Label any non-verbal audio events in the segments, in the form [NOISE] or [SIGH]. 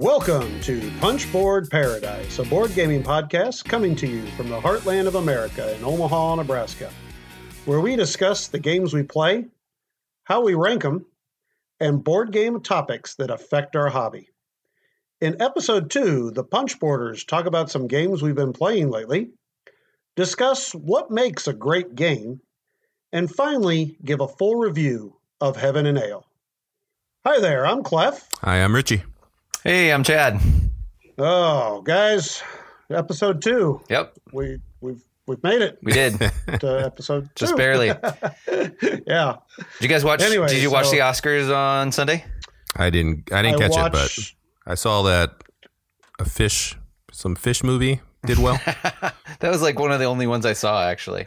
Welcome to Punchboard Paradise, a board gaming podcast coming to you from the heartland of America in Omaha, Nebraska, where we discuss the games we play, how we rank them, and board game topics that affect our hobby. In episode two, the Punchboarders talk about some games we've been playing lately, discuss what makes a great game, and finally give a full review of Heaven and Ale. Hi there, I'm Clef. Hi, I'm Richie. Hey, I'm Chad. Oh, guys, episode two. Yep, We we've we've made it we did. [LAUGHS] to episode [LAUGHS] two. Just barely. [LAUGHS] yeah. Did you guys watch? Anyway, did you watch the Oscars on Sunday? I didn't I didn't I catch it, but I saw that a fish some fish movie did well. That was like one of the only ones I saw actually.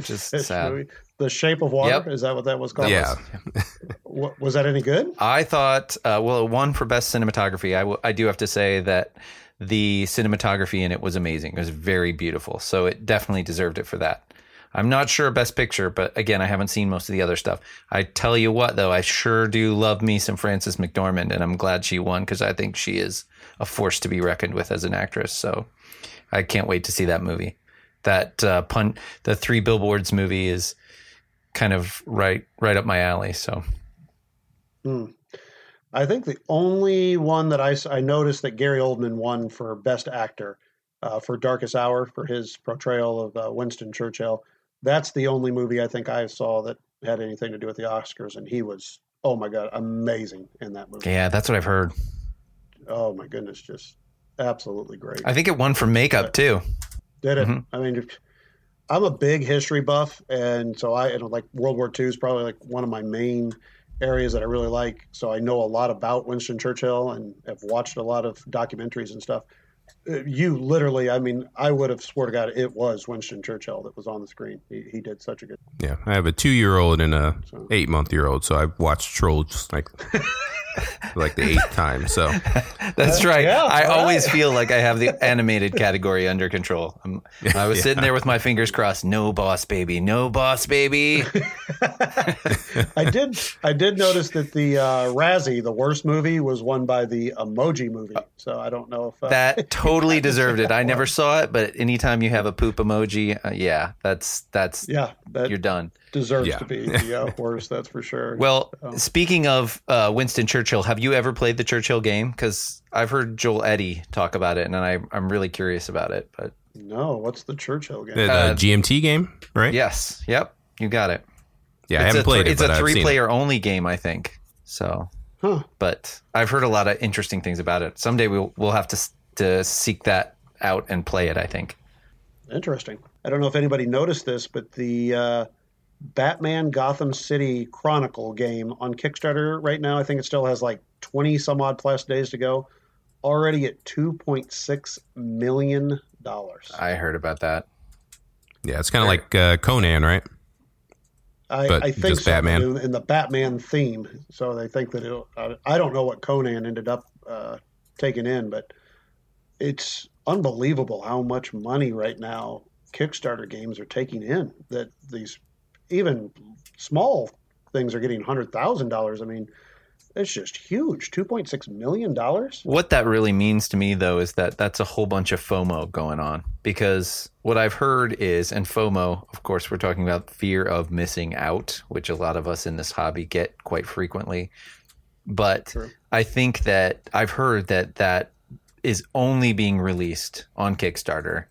Just Fish sad. movie. The Shape of Water. Yep. Is that what that was called? yeah. [LAUGHS] Wa- was that any good? I thought, uh, well, it won for best cinematography. I, w- I do have to say that the cinematography in it was amazing. It was very beautiful. So it definitely deserved it for that. I'm not sure best picture, but again, I haven't seen most of the other stuff. I tell you what, though, I sure do love me some Frances McDormand, and I'm glad she won because I think she is a force to be reckoned with as an actress. So I can't wait to see that movie. That uh, pun, the Three Billboards movie is kind of right right up my alley. So I think the only one that I, I noticed that Gary Oldman won for Best Actor uh, for Darkest Hour for his portrayal of uh, Winston Churchill. That's the only movie I think I saw that had anything to do with the Oscars, and he was oh my god amazing in that movie. yeah, that's what I've heard. Oh my goodness, just absolutely great. I think it won for makeup too. Did it? Mhm. I mean, I'm a big history buff, and so I and like World War II is probably like one of my main areas that I really like. So I know a lot about Winston Churchill and have watched a lot of documentaries and stuff. Uh, You literally, I mean, I would have swore to God it was Winston Churchill that was on the screen. He, he did such a good. Yeah. I have a two year old and a So- eight month year old, so I've watched Trolls like [LAUGHS] like the eighth time. So [LAUGHS] That's right. yeah, I all always feel like I have the animated category under control. I'm, [LAUGHS] I was sitting there with my fingers crossed. No boss baby. No boss baby. [LAUGHS] I did, I did notice that the uh, Razzie, the worst movie, was won by the Emoji Movie. So I don't know if uh, That totally deserved it. I never saw it, but anytime you have a poop emoji, uh, yeah, that's that's yeah, that you're done. Deserves Yeah. to be [LAUGHS] the uh, worst. That's for sure. Well, Oh. speaking of uh, Winston Churchill, have you ever played the Churchill game? Because I've heard Joel Eddy talk about it, and I, I'm really curious about it. But no, what's the Churchill game? the, the Uh, GMT game, right? yes, yep, you got it. Yeah, I it's haven't a, played it. It's but a I've seen it. three-player only game, I think. So, Huh. but I've heard a lot of interesting things about it. Someday we'll we'll have to to seek that out and play it. I think. Interesting. I don't know if anybody noticed this, but the uh, Batman Gotham City Chronicle game on Kickstarter right now, I think it still has like 20 some odd plus days to go. Already at $2.6 million. I heard about that. Yeah, it's kind of like uh, Conan, right? I, But I think just so, Batman? In, in the Batman theme. So they think that it'll, uh, I don't know what Conan ended up uh, taking in, but it's unbelievable how much money right now Kickstarter games are taking in. That these even small things are getting hundred thousand dollars. I mean, it's just huge. Two point six million dollars. What that really means to me, though, is that that's a whole bunch of FOMO going on. Because what I've heard is, and FOMO, of course, we're talking about fear of missing out, which a lot of us in this hobby get quite frequently. But True. I think that I've heard that that is only being released on Kickstarter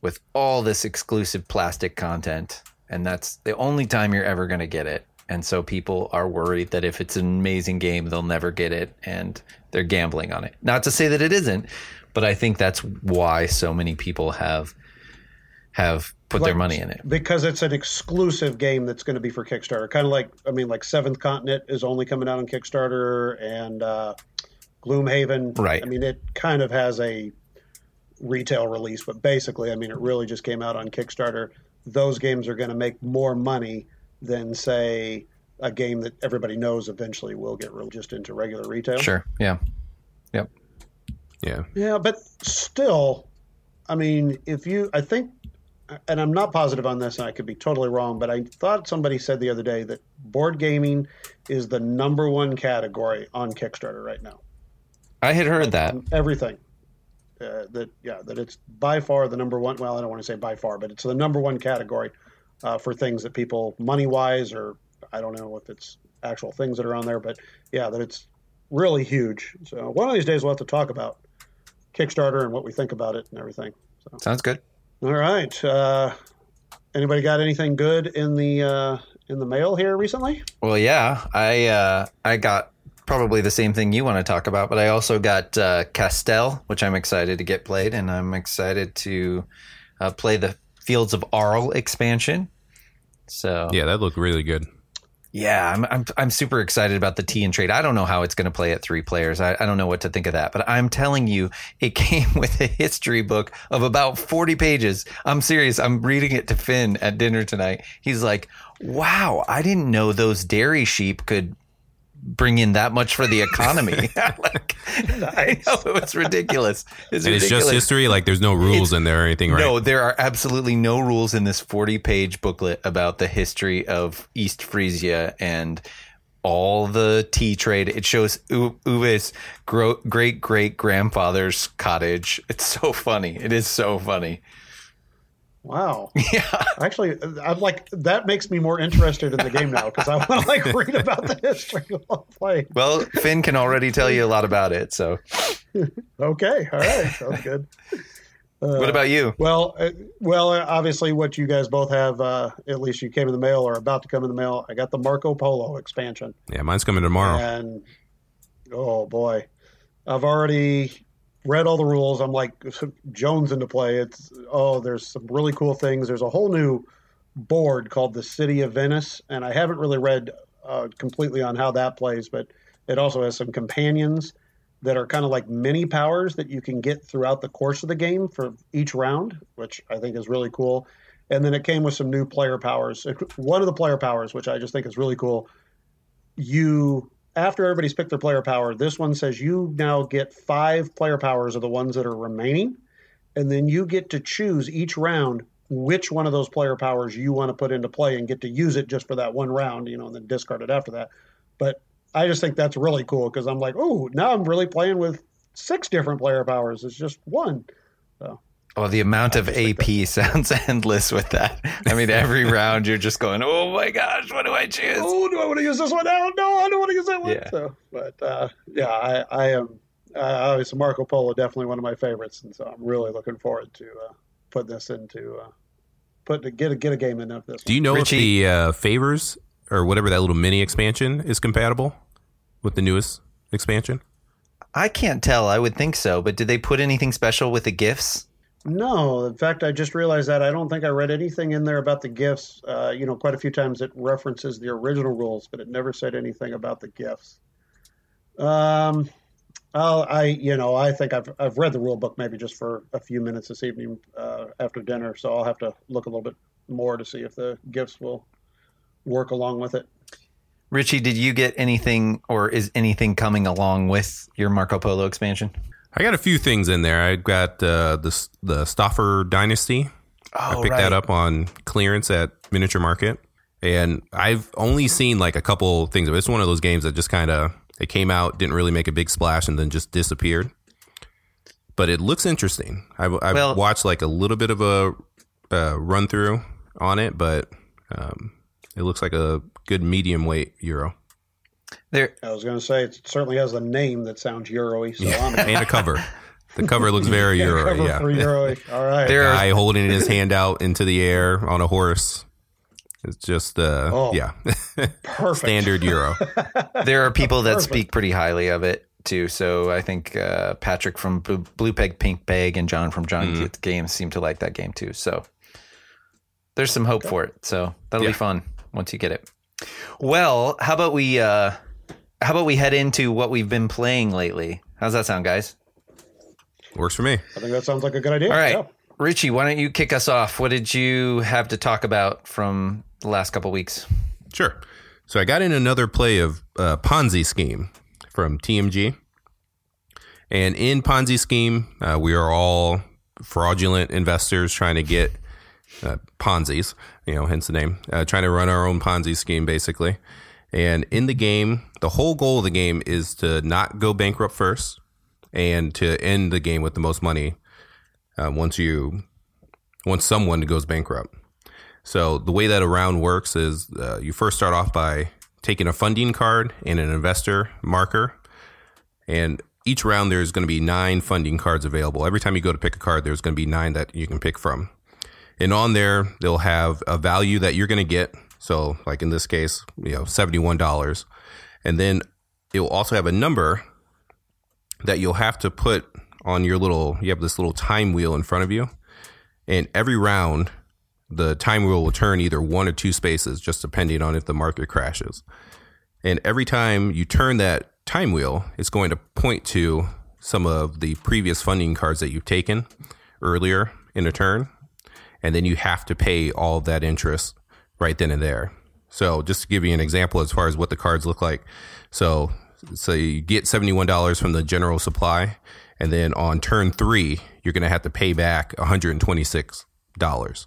with all this exclusive plastic content. And that's the only time you're ever going to get it. And so people are worried that if it's an amazing game, they'll never get it. And they're gambling on it. Not to say that it isn't, but I think that's why so many people have have put their money in it. because it's an exclusive game that's going to be for Kickstarter. Kind of like, I mean, like Seventh Continent is only coming out on Kickstarter, and uh, Gloomhaven. Right. I mean, it kind of has a retail release, but basically, I mean, it really just came out on Kickstarter. Those games are going to make more money than, say, a game that everybody knows eventually will get re- just into regular retail. Sure. Yeah. Yep. Yeah. Yeah, but still, I mean, if you, I think, and I'm not positive on this, and I could be totally wrong, but I thought somebody said the other day that board gaming is the number one category on Kickstarter right now. I had heard that. everything. Uh, that yeah, that it's by far the number one. Well, I don't want to say by far, but it's the number one category uh, for things that people money wise, or I don't know if it's actual things that are on there, but yeah, that it's really huge. So one of these days we'll have to talk about Kickstarter and what we think about it and everything. So Sounds good. all right, uh, anybody got anything good in the uh, in the mail here recently? Well, yeah, I uh, I got probably the same thing you want to talk about, but I also got uh, Castell, which I'm excited to get played, and I'm excited to uh, play the Fields of Arle expansion. So Yeah, that looked really good. Yeah, I'm, I'm I'm super excited about the tea and trade. I don't know how it's going to play at three players. I, I don't know what to think of that, but I'm telling you, it [LAUGHS] came with a history book of about 40 pages. I'm serious. I'm reading it to Finn at dinner tonight. He's like, "Wow, I didn't know those dairy sheep could bring in that much for the economy." [LAUGHS] [LAUGHS] like, [LAUGHS] I know it's ridiculous. It's And it's just history. Like there's no rules in there or anything, right? No, there are absolutely no rules in this 40 page booklet about the history of East Frisia and all the tea trade. It shows U- Uwe's gro- great great grandfather's cottage. It's so funny. It is so funny. Wow. [LAUGHS] Yeah. Actually, I'm like that makes me more interested in the game now because I want to like [LAUGHS] read about the history while playing. Well, Finn can already tell you a lot about it. So, [LAUGHS] Okay, all right, sounds good. what about you? Well, uh, well, uh, obviously, what you guys both have, uh, at least you came in the mail or about to come in the mail. I got the Marco Polo expansion, Yeah, mine's coming tomorrow. and oh boy, I've already read all the rules. I'm like Jones into play. It's oh, there's some really cool things. There's a whole new board called the City of Venice, and I haven't really read uh, completely on how that plays, but it also has some companions that are kind of like mini powers that you can get throughout the course of the game for each round, which I think is really cool. And then it came with some new player powers. One of the player powers, which I just think is really cool, you after everybody's picked their player power, this one says you now get five player powers of the ones that are remaining, and then you get to choose each round which one of those player powers you want to put into play and get to use it just for that one round, you know, and then discard it after that. But I just think that's really cool because I'm like, oh, now I'm really playing with six different player powers. It's just one. Oh, the amount of AP sounds [LAUGHS] endless with that. I mean, every [LAUGHS] round you're just going, "Oh my gosh, what do I choose?" Oh, do I want to use this one now? No, I don't want to use that one. Yeah. So, but uh, yeah, I, I am uh, obviously Marco Polo definitely one of my favorites, and so I'm really looking forward to uh, putting this into uh, put to get a get a game in of this. Do you know Richie- if the uh, favors or whatever that little mini expansion is compatible with the newest expansion? I can't tell. I would think so, but did they put anything special with the gifts? No, in fact, I just realized that I don't think I read anything in there about the gifts. Uh, you know, quite a few times it references the original rules, but it never said anything about the gifts. Um, I'll, I, you know, I think I've I've read the rule book maybe just for a few minutes this evening uh, after dinner, so I'll have to look a little bit more to see if the gifts will work along with it. Richie, did you get anything, or is anything coming along with your Marco Polo expansion? I got a few things in there. I got uh, the the Staufer Dynasty. Oh, I picked that up on clearance at Miniature Market, and I've only seen like a couple things of. It's one of those games that just kind of it came out, didn't really make a big splash, and then just disappeared. But it looks interesting. I've, I've Well- watched like a little bit of a uh, run through on it, but um, it looks like a good medium weight euro There, I was going to say it certainly has a name that sounds Euro-y, so I'm [LAUGHS] and a cover. The cover looks very [LAUGHS] euro. cover Yeah, for Euro-y. All right. there are guy holding his hand out into the air on a horse. It's just uh, Oh. yeah, Perfect. standard euro. [LAUGHS] there are people that Perfect. speak pretty highly of it too. So I think uh, Patrick from Blue, Blue Peg Pink Peg and John from John Mm. Games seem to like that game too. So there's some hope for it. So that'll Yeah. be fun once you get it. Well, how about we uh, how about we head into what we've been playing lately? How's that sound, guys? Works for me. I think that sounds like a good idea. All right, Yeah. Richie, why don't you kick us off? What did you have to talk about from the last couple weeks? Sure. So I got in another play of uh, Ponzi scheme from TMG, and in Ponzi scheme, uh, we are all fraudulent investors trying to get uh, Ponzi's, you know, hence the name, uh, trying to run our own Ponzi scheme, basically. And in the game, the whole goal of the game is to not go bankrupt first, and to end the game with the most money uh, once you once someone goes bankrupt. So the way that a round works is uh, you first start off by taking a funding card and an investor marker, and each round there's going to be nine funding cards available. Every time you go to pick a card, there's going to be nine that you can pick from, and on there they'll have a value that you're going to get. So, like in this case, you know, seventy-one dollars, and then it will also have a number that you'll have to put on your little. You have this little time wheel in front of you, and every round the time wheel will turn either one or two spaces, just depending on if the market crashes. And every time you turn that time wheel, it's going to point to some of the previous funding cards that you've taken earlier in a turn. And then you have to pay all of that interest right then and there. So just to give you an example as far as what the cards look like. So so you get $71 from the general supply and then on turn 3 you're going to have to pay back $126.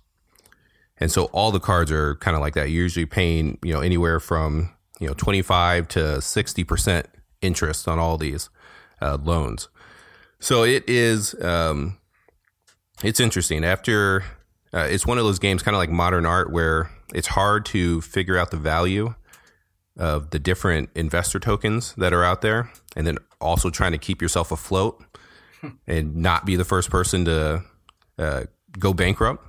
And so all the cards are kind of like that. You're usually paying, you know, anywhere from, you know, 25 to 60% interest on all these uh, loans. So it is, um, it's interesting. After, uh, it's one of those games, kind of like modern art, where it's hard to figure out the value of the different investor tokens that are out there. And then also trying to keep yourself afloat and not be the first person to uh, go bankrupt.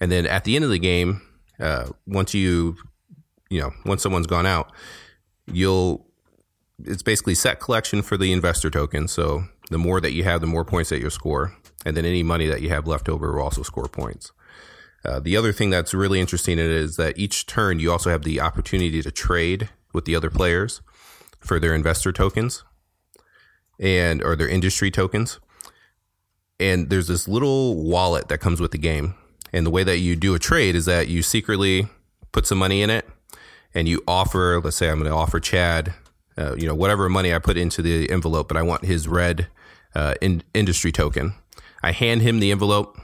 And then at the end of the game, uh, once you, you know, once someone's gone out, you'll, it's basically set collection for the investor token. So the more that you have, the more points that you'll score. And then any money that you have left over will also score points. Uh, the other thing that's really interesting is that each turn you also have the opportunity to trade with the other players for their investor tokens and or their industry tokens. And there's this little wallet that comes with the game and the way that you do a trade is that you secretly put some money in it and you offer, let's say I'm going to offer Chad, uh, you know, whatever money I put into the envelope, but I want his red uh, in, industry token. I hand him the envelope.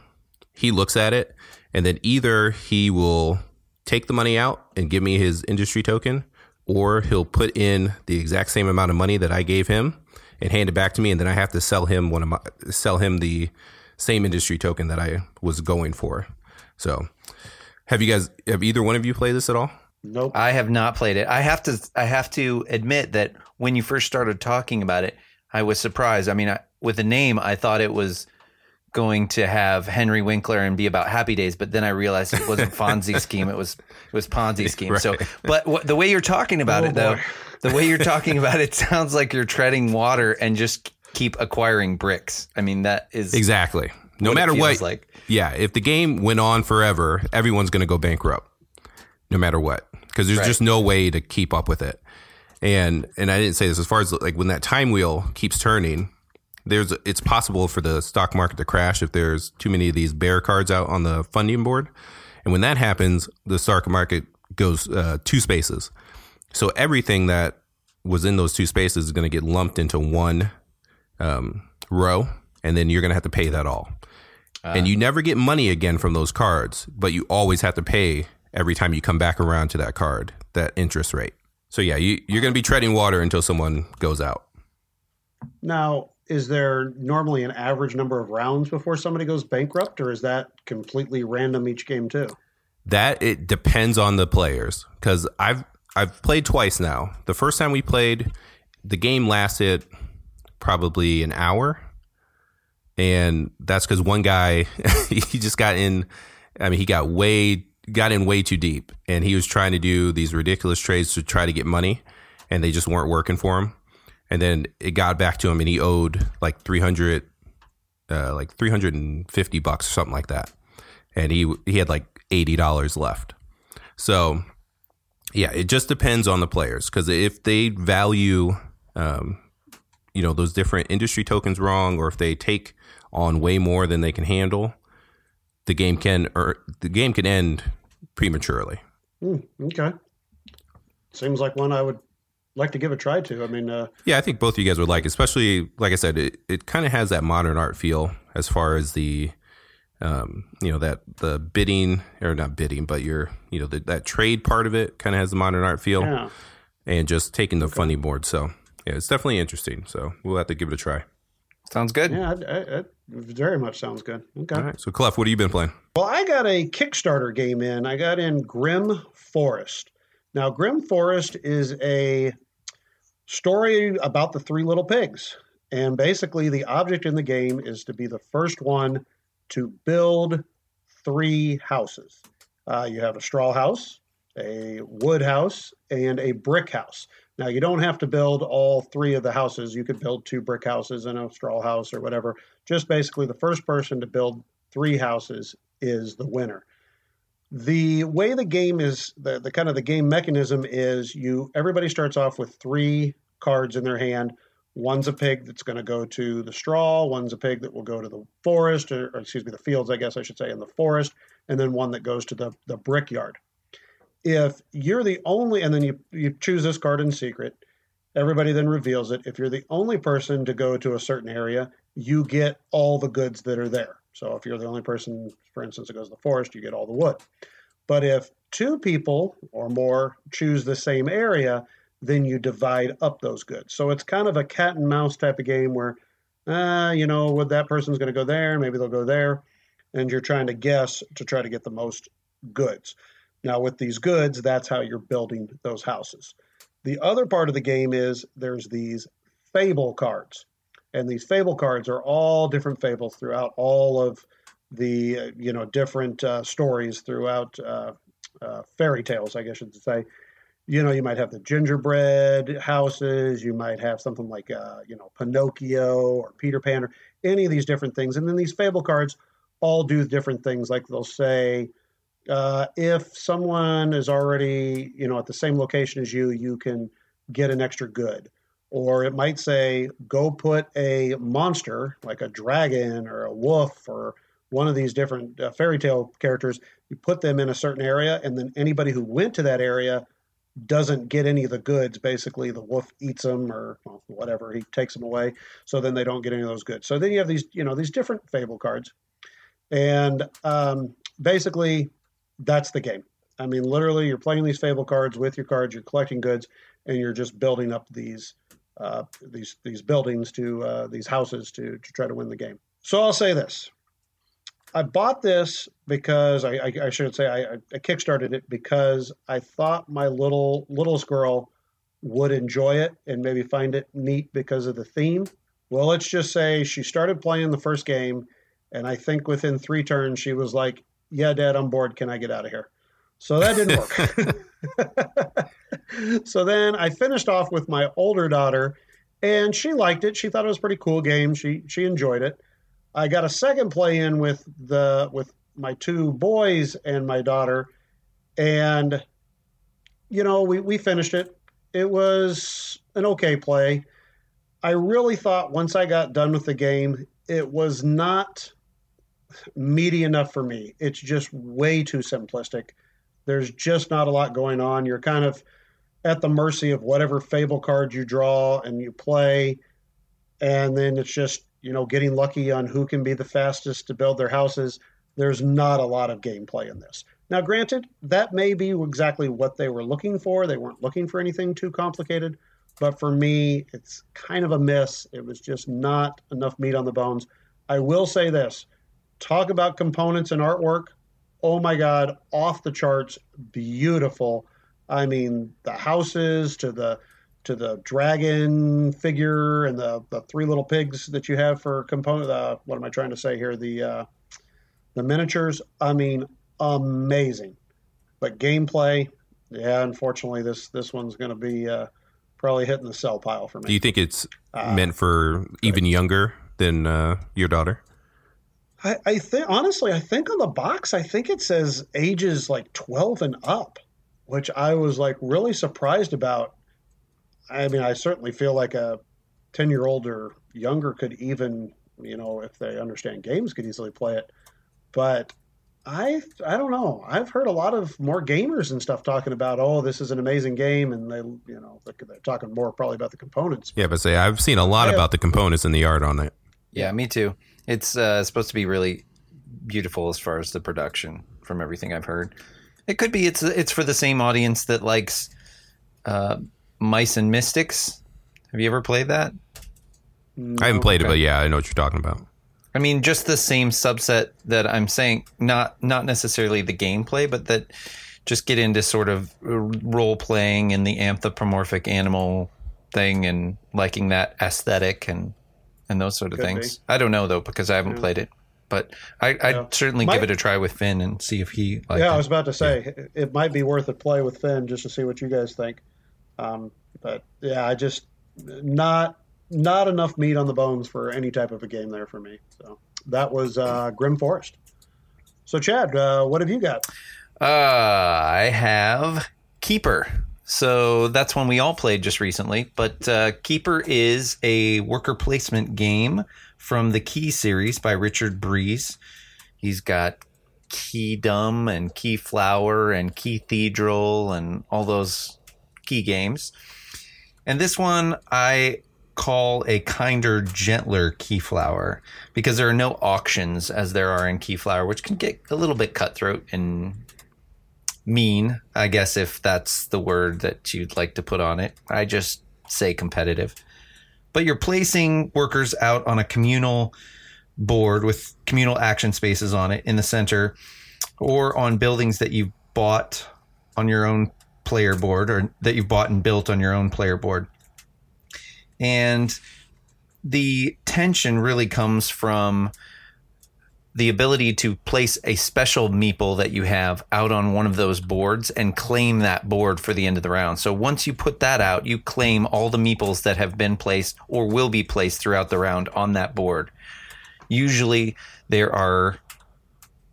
He looks at it and then either he will take the money out and give me his industry token or he'll put in the exact same amount of money that I gave him and hand it back to me and then I have to sell him one of my sell him the same industry token that I was going for. So, have you guys have either one of you played this at all? Nope. I have not played it. I have to I have to admit that when you first started talking about it, I was surprised. I mean, I, with the name, I thought it was going to have Henry Winkler and be about Happy Days, but then I realized it wasn't Fonzie [LAUGHS] scheme; it was it was Ponzi scheme. Right. So, but what, the way you're talking about Oh, it, though, boy. the way you're talking about it [LAUGHS] sounds like you're treading water and just keep acquiring bricks. I mean, that is Exactly. No what it matter what, like. yeah. If the game went on forever, everyone's going to go bankrupt, no matter what, because there's Right. just no way to keep up with it. And and I didn't say this as far as like when that time wheel keeps turning, there's it's possible for the stock market to crash if there's too many of these bear cards out on the funding board, and when that happens, the stock market goes uh, two spaces. So everything that was in those two spaces is going to get lumped into one um, row, and then you're going to have to pay that all. and you never get money again from those cards, but you always have to pay every time you come back around to that card, that interest rate. So yeah, you, you're going to be treading water until someone goes out. Now, is there normally an average number of rounds before somebody goes bankrupt, or is that completely random each game too? That it depends on the players because I've I've played twice now. The first time we played, the game lasted probably an hour, and that's because one guy [LAUGHS] he just got in. I mean, he got way got in way too deep, and he was trying to do these ridiculous trades to try to get money, and they just weren't working for him. And then it got back to him, and he owed like three hundred, uh, like three hundred and fifty bucks or something like that, and he he had like eighty dollars left. So, yeah, it just depends on the players because if they value, um, you know, those different industry tokens wrong, or if they take on way more than they can handle, the game can or the game can end prematurely. Hmm, okay. Seems like one I would like to give a try to. I mean, uh, Yeah, I think both of you guys would like, especially like I said, it, it kind of has that modern art feel as far as the, um, you know, that the bidding or not bidding, but your, you know, the, that trade part of it kind of has the modern art feel, yeah. and just taking the funding board. So yeah, it's definitely interesting. So we'll have to give it a try. Sounds good. Yeah, it, it very much sounds good. Okay. All right. So, Clef, what have you been playing? Well, I got a Kickstarter game in. I got in Grim Forest. Now, Grim Forest is a story about the three little pigs. And basically, the object in the game is to be the first one to build three houses. Uh, you have a straw house, a wood house, and a brick house. Now, you don't have to build all three of the houses. You could build two brick houses and a straw house or whatever. Just basically, the first person to build three houses is the winner. The way the game is, the, the kind of the game mechanism is you everybody starts off with three cards in their hand. One's a pig that's going to go to the straw. One's a pig that will go to the forest, or, or, excuse me, the fields, I guess I should say, in the forest, and then one that goes to the the brickyard. If you're the only, and then you you choose this card in secret, everybody then reveals it. If you're the only person to go to a certain area, you get all the goods that are there. So if you're the only person, for instance, that goes to the forest, you get all the wood. But if two people or more choose the same area, then you divide up those goods. So it's kind of a cat and mouse type of game where, uh, you know, what that person's going to go there, maybe they'll go there, and you're trying to guess to try to get the most goods. Now, with these goods, that's how you're building those houses. The other part of the game is there's these fable cards, and these fable cards are all different fables throughout all of the uh, you know different uh, stories throughout uh, uh fairy tales, I guess you should say you know, you might have the gingerbread houses, you might have something like, uh, you know, Pinocchio or Peter Pan or any of these different things. And then these fable cards all do different things. Like they'll say, uh, if someone is already, you know, at the same location as you, you can get an extra good. Or it might say, go put a monster like a dragon or a wolf or one of these different uh, fairy tale characters. You put them in a certain area, and then anybody who went to that area doesn't get any of the goods. Basically, the wolf eats them or well, whatever. He takes them away. So then they don't get any of those goods. So then you have these, you know, these different fable cards. And um, basically, that's the game. I mean, literally, you're playing these fable cards with your cards. You're collecting goods, and you're just building up these uh, these these buildings to uh, these houses to to try to win the game. So I'll say this: I bought this because I, I, I should say I, I, kickstarted it because I thought my little littlest girl would enjoy it and maybe find it neat because of the theme. Well, let's just say she started playing the first game, and I think within three turns she was like, "Yeah, Dad, I'm bored. Can I get out of here?" So that didn't work. [LAUGHS] [LAUGHS] so then I finished off with my older daughter, and she liked it. She thought it was a pretty cool game. She she enjoyed it. I got a second play in with the with my two boys and my daughter, and you know we we finished it. It was an okay play. I really thought once I got done with the game, it was not meaty enough for me. It's just way too simplistic. There's just not a lot going on. You're kind of at the mercy of whatever fable card you draw and you play, and then it's just you know, getting lucky on who can be the fastest to build their houses. There's not a lot of gameplay in this. Now, granted, that may be exactly what they were looking for. They weren't looking for anything too complicated. But for me, it's kind of a miss. It was just not enough meat on the bones. I will say this talk about components and artwork. Oh my God, off the charts, beautiful. I mean, the houses to the to the dragon figure and the, the three little pigs that you have for component. Uh, what am I trying to say here? The uh, the miniatures. I mean, amazing. But gameplay, yeah. Unfortunately, this this one's going to be uh, probably hitting the sell pile for me. Do you think it's uh, meant for even younger than uh, your daughter? I, I think honestly, I think on the box, I think it says ages like twelve and up, which I was like really surprised about I mean, I certainly feel like a 10 year old or younger could even, you know, if they understand games, could easily play it. But I I don't know. I've heard a lot of more gamers and stuff talking about, oh, this is an amazing game, and they you know they're talking more probably about the components. Yeah, but say I've seen a lot about the components and the art on it. Yeah, me too. It's uh, supposed to be really beautiful as far as the production, from everything I've heard. It could be it's it's for the same audience that likes uh, Mice and Mystics. Have you ever played that? I haven't played it, but yeah, I know what you're talking about. I mean, just the same subset that I'm saying, not not necessarily the gameplay, but that just get into sort of role playing and the anthropomorphic animal thing and liking that aesthetic and and those sort of Could things. be. I don't know though because I haven't Yeah. played it, but I, I'd Yeah. certainly give it a try with Finn and see if he. Liked yeah, I was about to say it- it might be worth a play with Finn just to see what you guys think. Um, but yeah, I just not not enough meat on the bones for any type of a game there for me. So that was uh, Grim Forest. So Chad, uh, what have you got? Uh, I have Keyper. So that's one we all played just recently. But uh, Keyper is a worker placement game from the Key series by Richard Breese. He's got Keydom and Keyflower and Key Cathedral and all those key games. And this one I call a kinder, gentler Keyflower because there are no auctions as there are in Keyflower, which can get a little bit cutthroat and mean, I guess, if that's the word that you'd like to put on it. I just say competitive. But you're placing workers out on a communal board with communal action spaces on it in the center or on buildings that you've bought on your own player board or that you've bought and built on your own player board. And the tension really comes from the ability to place a special meeple that you have out on one of those boards and claim that board for the end of the round. So once you put that out, you claim all the meeples that have been placed or will be placed throughout the round on that board. Usually there are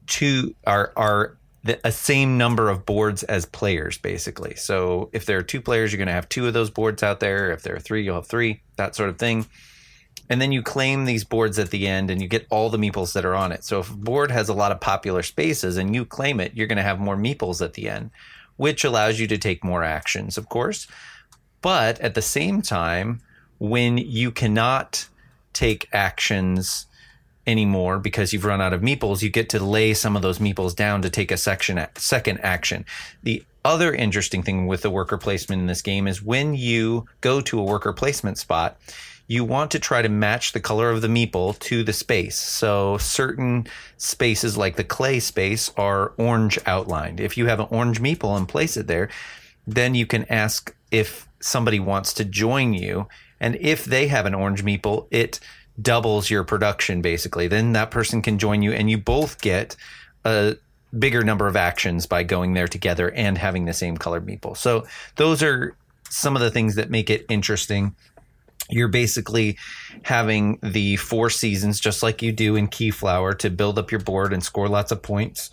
two are are the, a same number of boards as players basically. So if there are two players, you're going to have two of those boards out there. If there are three, you'll have three. That sort of thing. And then you claim these boards at the end and you get all the meeples that are on it. So if a board has a lot of popular spaces and you claim it, you're going to have more meeples at the end, which allows you to take more actions, of course. But at the same time, when you cannot take actions anymore because you've run out of meeples, you get to lay some of those meeples down to take a section second action. The other interesting thing with the worker placement in this game is when you go to a worker placement spot, you want to try to match the color of the meeple to the space. So certain spaces like the clay space are orange outlined. If you have an orange meeple and place it there, then you can ask if somebody wants to join you. And if they have an orange meeple, it doubles your production basically. Then that person can join you and you both get a bigger number of actions by going there together and having the same colored meeple. So those are some of the things that make it interesting. You're basically having the four seasons just like you do in Keyflower to build up your board and score lots of points.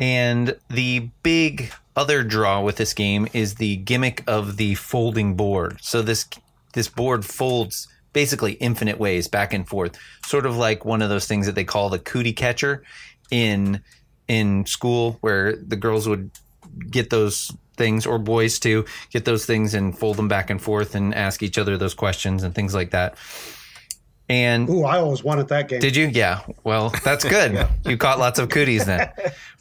And the big other draw with this game is the gimmick of the folding board. So this this board folds basically infinite ways back and forth, sort of like one of those things that they call the cootie catcher in in school, where the girls would get those things or boys to get those things and fold them back and forth and ask each other those questions and things like that. And Ooh, I always wanted that game. did you? Yeah. Well, that's [LAUGHS] good. You caught lots of cooties then.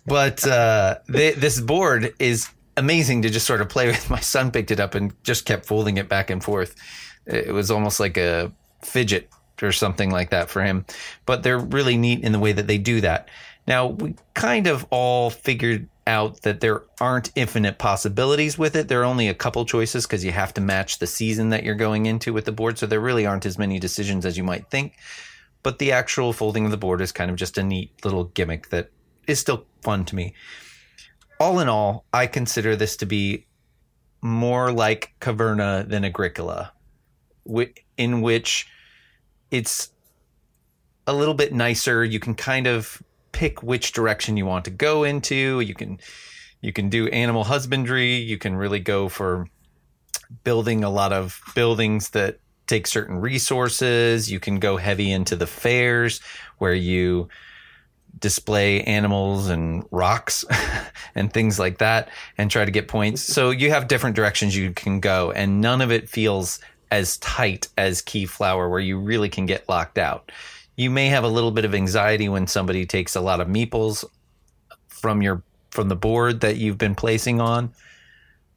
But uh, th- this board is amazing to just sort of play with. [LAUGHS] My son picked it up and just kept folding it back and forth. It was almost like a fidget or something like that for him. But they're really neat in the way that they do that. Now, we kind of all figured out that there aren't infinite possibilities with it. There are only a couple choices because you have to match the season that you're going into with the board. So there really aren't as many decisions as you might think. But the actual folding of the board is kind of just a neat little gimmick that is still fun to me. All in all, I consider this to be more like Caverna than Agricola, in which it's a little bit nicer. You can kind of pick which direction you want to go into. You can you can do animal husbandry. You can really go for building a lot of buildings that take certain resources. You can go heavy into the fairs where you display animals and rocks [LAUGHS] and things like that and try to get points. So you have different directions you can go and none of it feels as tight as Keyflower where you really can get locked out. You may have a little bit of anxiety when somebody takes a lot of meeples from your from the board that you've been placing on.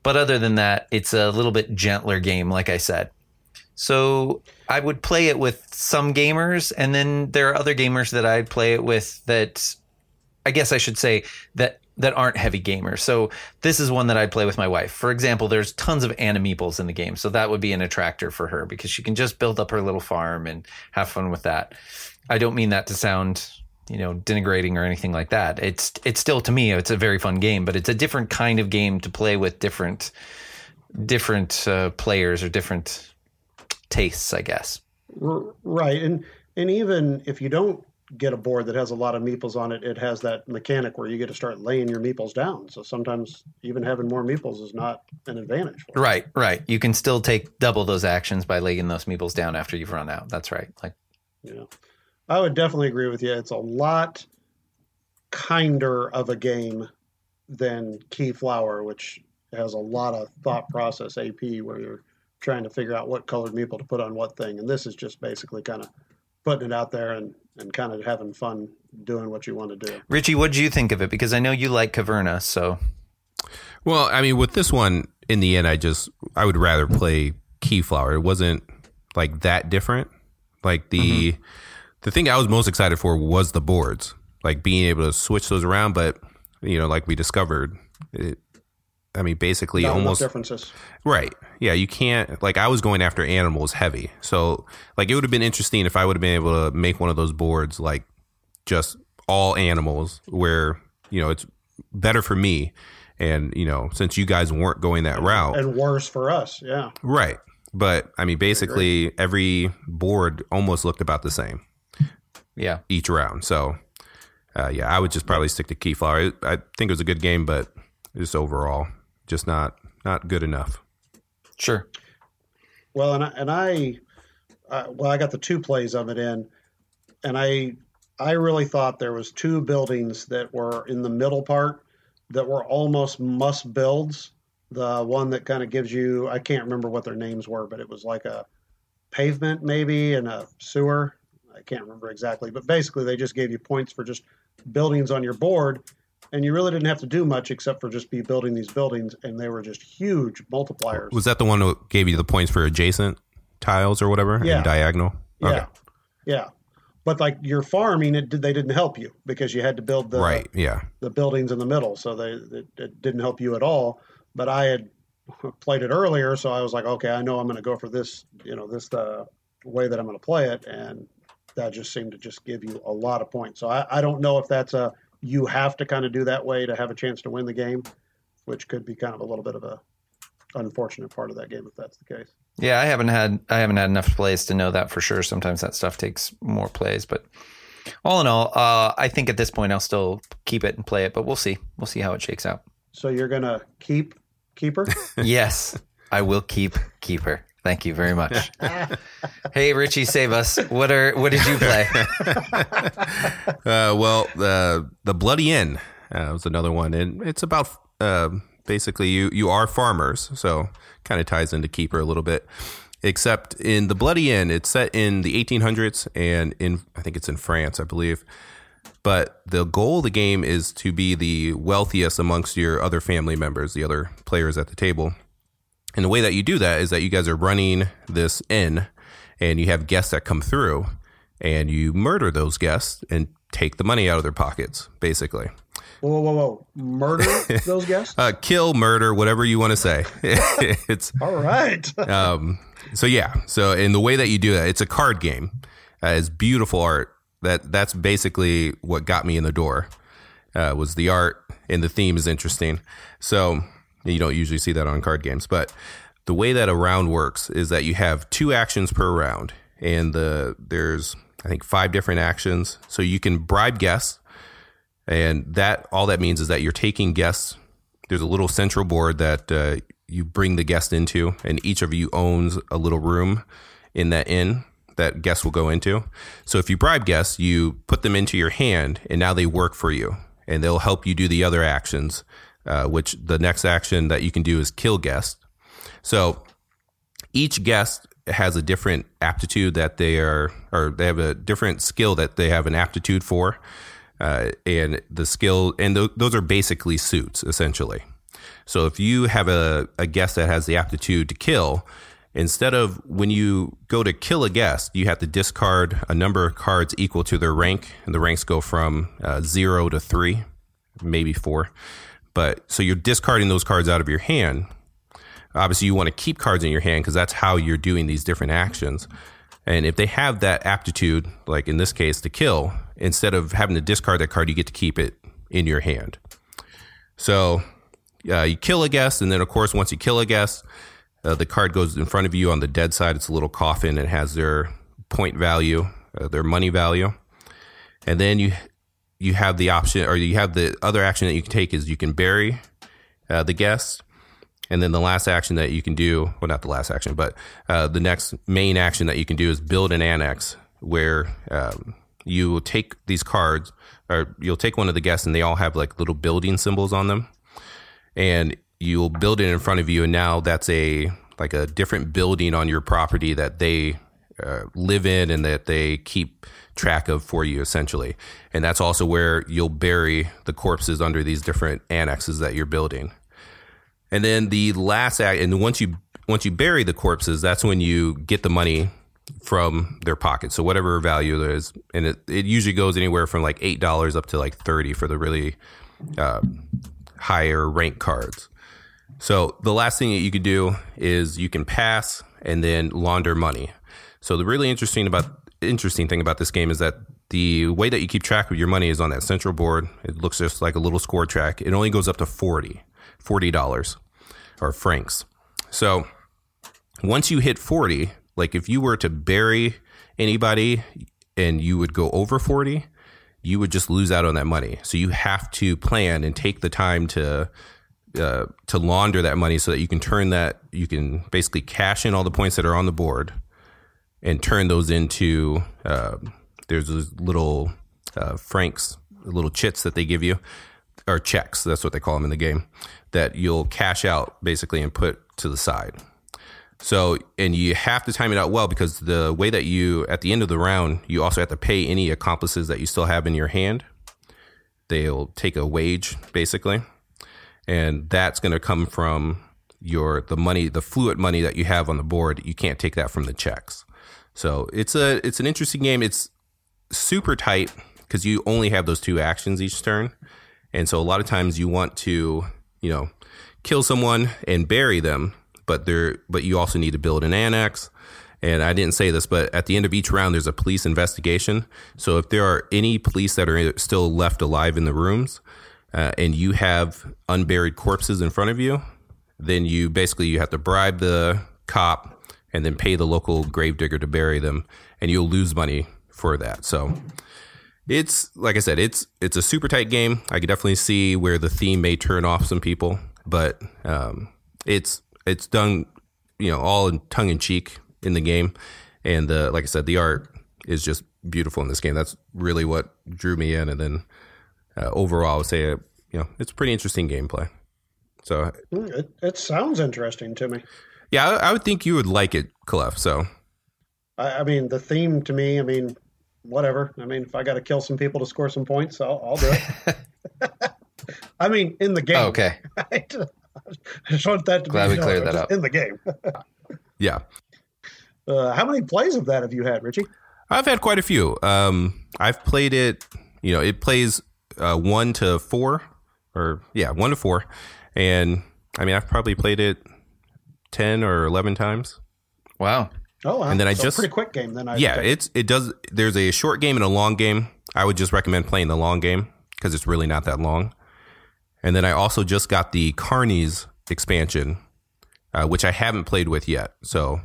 But other than that, it's a little bit gentler game like I said. So I would play it with some gamers, and then there are other gamers that I'd play it with that I guess I should say that that aren't heavy gamers. So this is one that I'd play with my wife. For example, there's tons of animeeples in the game, so that would be an attractor for her because she can just build up her little farm and have fun with that. I don't mean that to sound you know denigrating or anything like that. It's it's still to me it's a very fun game, but it's a different kind of game to play with different different uh, players or different tastes, I guess. Right, and and even if you don't get a board that has a lot of meeples on it, it has that mechanic where you get to start laying your meeples down. So sometimes even having more meeples is not an advantage. right, right. You can still take double those actions by laying those meeples down after you've run out. That's right. Like, yeah, I would definitely agree with you. It's a lot kinder of a game than Keyflower, which has a lot of thought process AP where you're trying to figure out what colored meeple to put on what thing. And this is just basically kind of putting it out there and, and kind of having fun doing what you want to do. Richie, what do you think of it? Because I know you like Caverna, so. Well, I mean, with this one, in the end, I just I would rather play Keyflower. It wasn't like that different. Like the mm-hmm. The thing I was most excited for was the boards, like being able to switch those around. But you know, like we discovered, it, I mean, basically Not almost differences. Right. Yeah, you can't like I was going after animals heavy. So like it would have been interesting if I would have been able to make one of those boards like just all animals where, you know, it's better for me and, you know, since you guys weren't going that route. And worse for us, yeah. Right. But I mean basically every board almost looked about the same. Yeah. Each round. So uh, yeah, I would just probably stick to Keyflower. I think it was a good game, but just overall just not not good enough. Sure. Well, and I, and I uh, well, I got the two plays of it in, and I I really thought there was two buildings that were in the middle part that were almost must builds. The one that kind of gives you I can't remember what their names were, but it was like a pavement maybe and a sewer. I can't remember exactly, but basically they just gave you points for just buildings on your board and you really didn't have to do much except for just be building these buildings, and they were just huge multipliers. Was that the one that gave you the points for adjacent tiles or whatever? Yeah, diagonal. Okay. Yeah, yeah. But like your farming, it did, they didn't help you because you had to build the right, yeah, the buildings in the middle, so they it, it didn't help you at all. But I had [LAUGHS] played it earlier, so I was like, okay, I know I'm going to go for this, you know, this uh, way that I'm going to play it, and that just seemed to just give you a lot of points. So I, I don't know if that's a you have to kind of do that way to have a chance to win the game, which could be kind of a little bit of a unfortunate part of that game if that's the case. Yeah, I haven't had I haven't had enough plays to know that for sure. Sometimes that stuff takes more plays, but all in all, uh, I think at this point I'll still keep it and play it, but we'll see. We'll see how it shakes out. So you're gonna keep keeper? [LAUGHS] yes, I will keep keeper. Thank you very much. [LAUGHS] hey, Richie, save us. What are what did you play? [LAUGHS] [LAUGHS] uh, well, the the Bloody Inn uh, was another one, and it's about uh, basically you you are farmers, so kind of ties into Keyper a little bit. Except in the Bloody Inn, it's set in the 1800s, and in I think it's in France, I believe. But the goal of the game is to be the wealthiest amongst your other family members, the other players at the table and the way that you do that is that you guys are running this in and you have guests that come through and you murder those guests and take the money out of their pockets, basically. Whoa, whoa, whoa. Murder [LAUGHS] those guests? uh, kill, murder, whatever you want to say. [LAUGHS] it's all right. [LAUGHS] um, so yeah. So in the way that you do that, it's a card game. Uh, it's beautiful art. That that's basically what got me in the door. Uh, was the art and the theme is interesting. So you don't usually see that on card games, but the way that a round works is that you have two actions per round, and the there's I think five different actions. So you can bribe guests, and that all that means is that you're taking guests. There's a little central board that uh, you bring the guest into, and each of you owns a little room in that inn that guests will go into. So if you bribe guests, you put them into your hand, and now they work for you, and they'll help you do the other actions uh, which the next action that you can do is kill guest. So each guest has a different aptitude that they are, or they have a different skill that they have an aptitude for. Uh, and the skill, and th- those are basically suits essentially. So if you have a, a guest that has the aptitude to kill, instead of when you go to kill a guest, you have to discard a number of cards equal to their rank, and the ranks go from uh, zero to three, maybe four. But so you're discarding those cards out of your hand. Obviously, you want to keep cards in your hand because that's how you're doing these different actions. And if they have that aptitude, like in this case, to kill, instead of having to discard that card, you get to keep it in your hand. So uh, you kill a guest, and then of course, once you kill a guest, uh, the card goes in front of you on the dead side. It's a little coffin. It has their point value, uh, their money value, and then you you have the option, or you have the other action that you can take is you can bury uh, the guest, and then the last action that you can do, well, not the last action, but uh, the next main action that you can do is build an annex where um, you will take these cards, or you'll take one of the guests, and they all have like little building symbols on them, and you'll build it in front of you, and now that's a like a different building on your property that they uh, live in and that they keep track of for you essentially. And that's also where you'll bury the corpses under these different annexes that you're building. And then the last act and once you once you bury the corpses that's when you get the money from their pocket. So whatever value there is and it, it usually goes anywhere from like eight dollars up to like 30 for the really uh, higher rank cards. So the last thing that you could do is you can pass and then launder money. So the really interesting about interesting thing about this game is that the way that you keep track of your money is on that central board. It looks just like a little score track. It only goes up to 40 $40 or francs. So once you hit 40, like if you were to bury anybody and you would go over 40, you would just lose out on that money. So you have to plan and take the time to uh, to launder that money so that you can turn that you can basically cash in all the points that are on the board and turn those into uh, there's those little uh, francs little chits that they give you or checks that's what they call them in the game that you'll cash out basically and put to the side. So and you have to time it out well because the way that you at the end of the round you also have to pay any accomplices that you still have in your hand. They'll take a wage basically. And that's going to come from your the money the fluid money that you have on the board. You can't take that from the checks so it's a it's an interesting game. It's super tight because you only have those two actions each turn. And so a lot of times you want to you know kill someone and bury them but there but you also need to build an annex. And I didn't say this, but at the end of each round, there's a police investigation. So if there are any police that are still left alive in the rooms, uh, and you have unburied corpses in front of you, then you basically you have to bribe the cop and then pay the local gravedigger to bury them, and you'll lose money for that. So it's like I said, it's it's a super tight game. I could definitely see where the theme may turn off some people, but um, it's it's done, you know, all in tongue in cheek in the game, and the like I said, the art is just beautiful in this game. That's really what drew me in, and then uh, overall, I would say, uh, you know, it's pretty interesting gameplay. So hmm, it, it sounds interesting to me. Yeah, I, I would think you would like it, Clef. So, I, I, mean, the theme to me, I mean, whatever. I mean, if I got to kill some people to score some points, I'll, I'll do it. [LAUGHS] I mean, in the game. Oh, okay. [LAUGHS] I just want that to Glad be we cleared that up. in the game. [LAUGHS] yeah. Uh, how many plays of that have you had, Richie? I've had quite a few. Um, I've played it. You know, it plays uh, one to four, or yeah, one to four, and I mean I've probably played it ten or eleven times. Wow. Oh, wow. and then I So just pretty quick game. Then I yeah, it's it does. There's a short game and a long game. I would just recommend playing the long game because it's really not that long. And then I also just got the Carnies expansion, uh, which I haven't played with yet. So,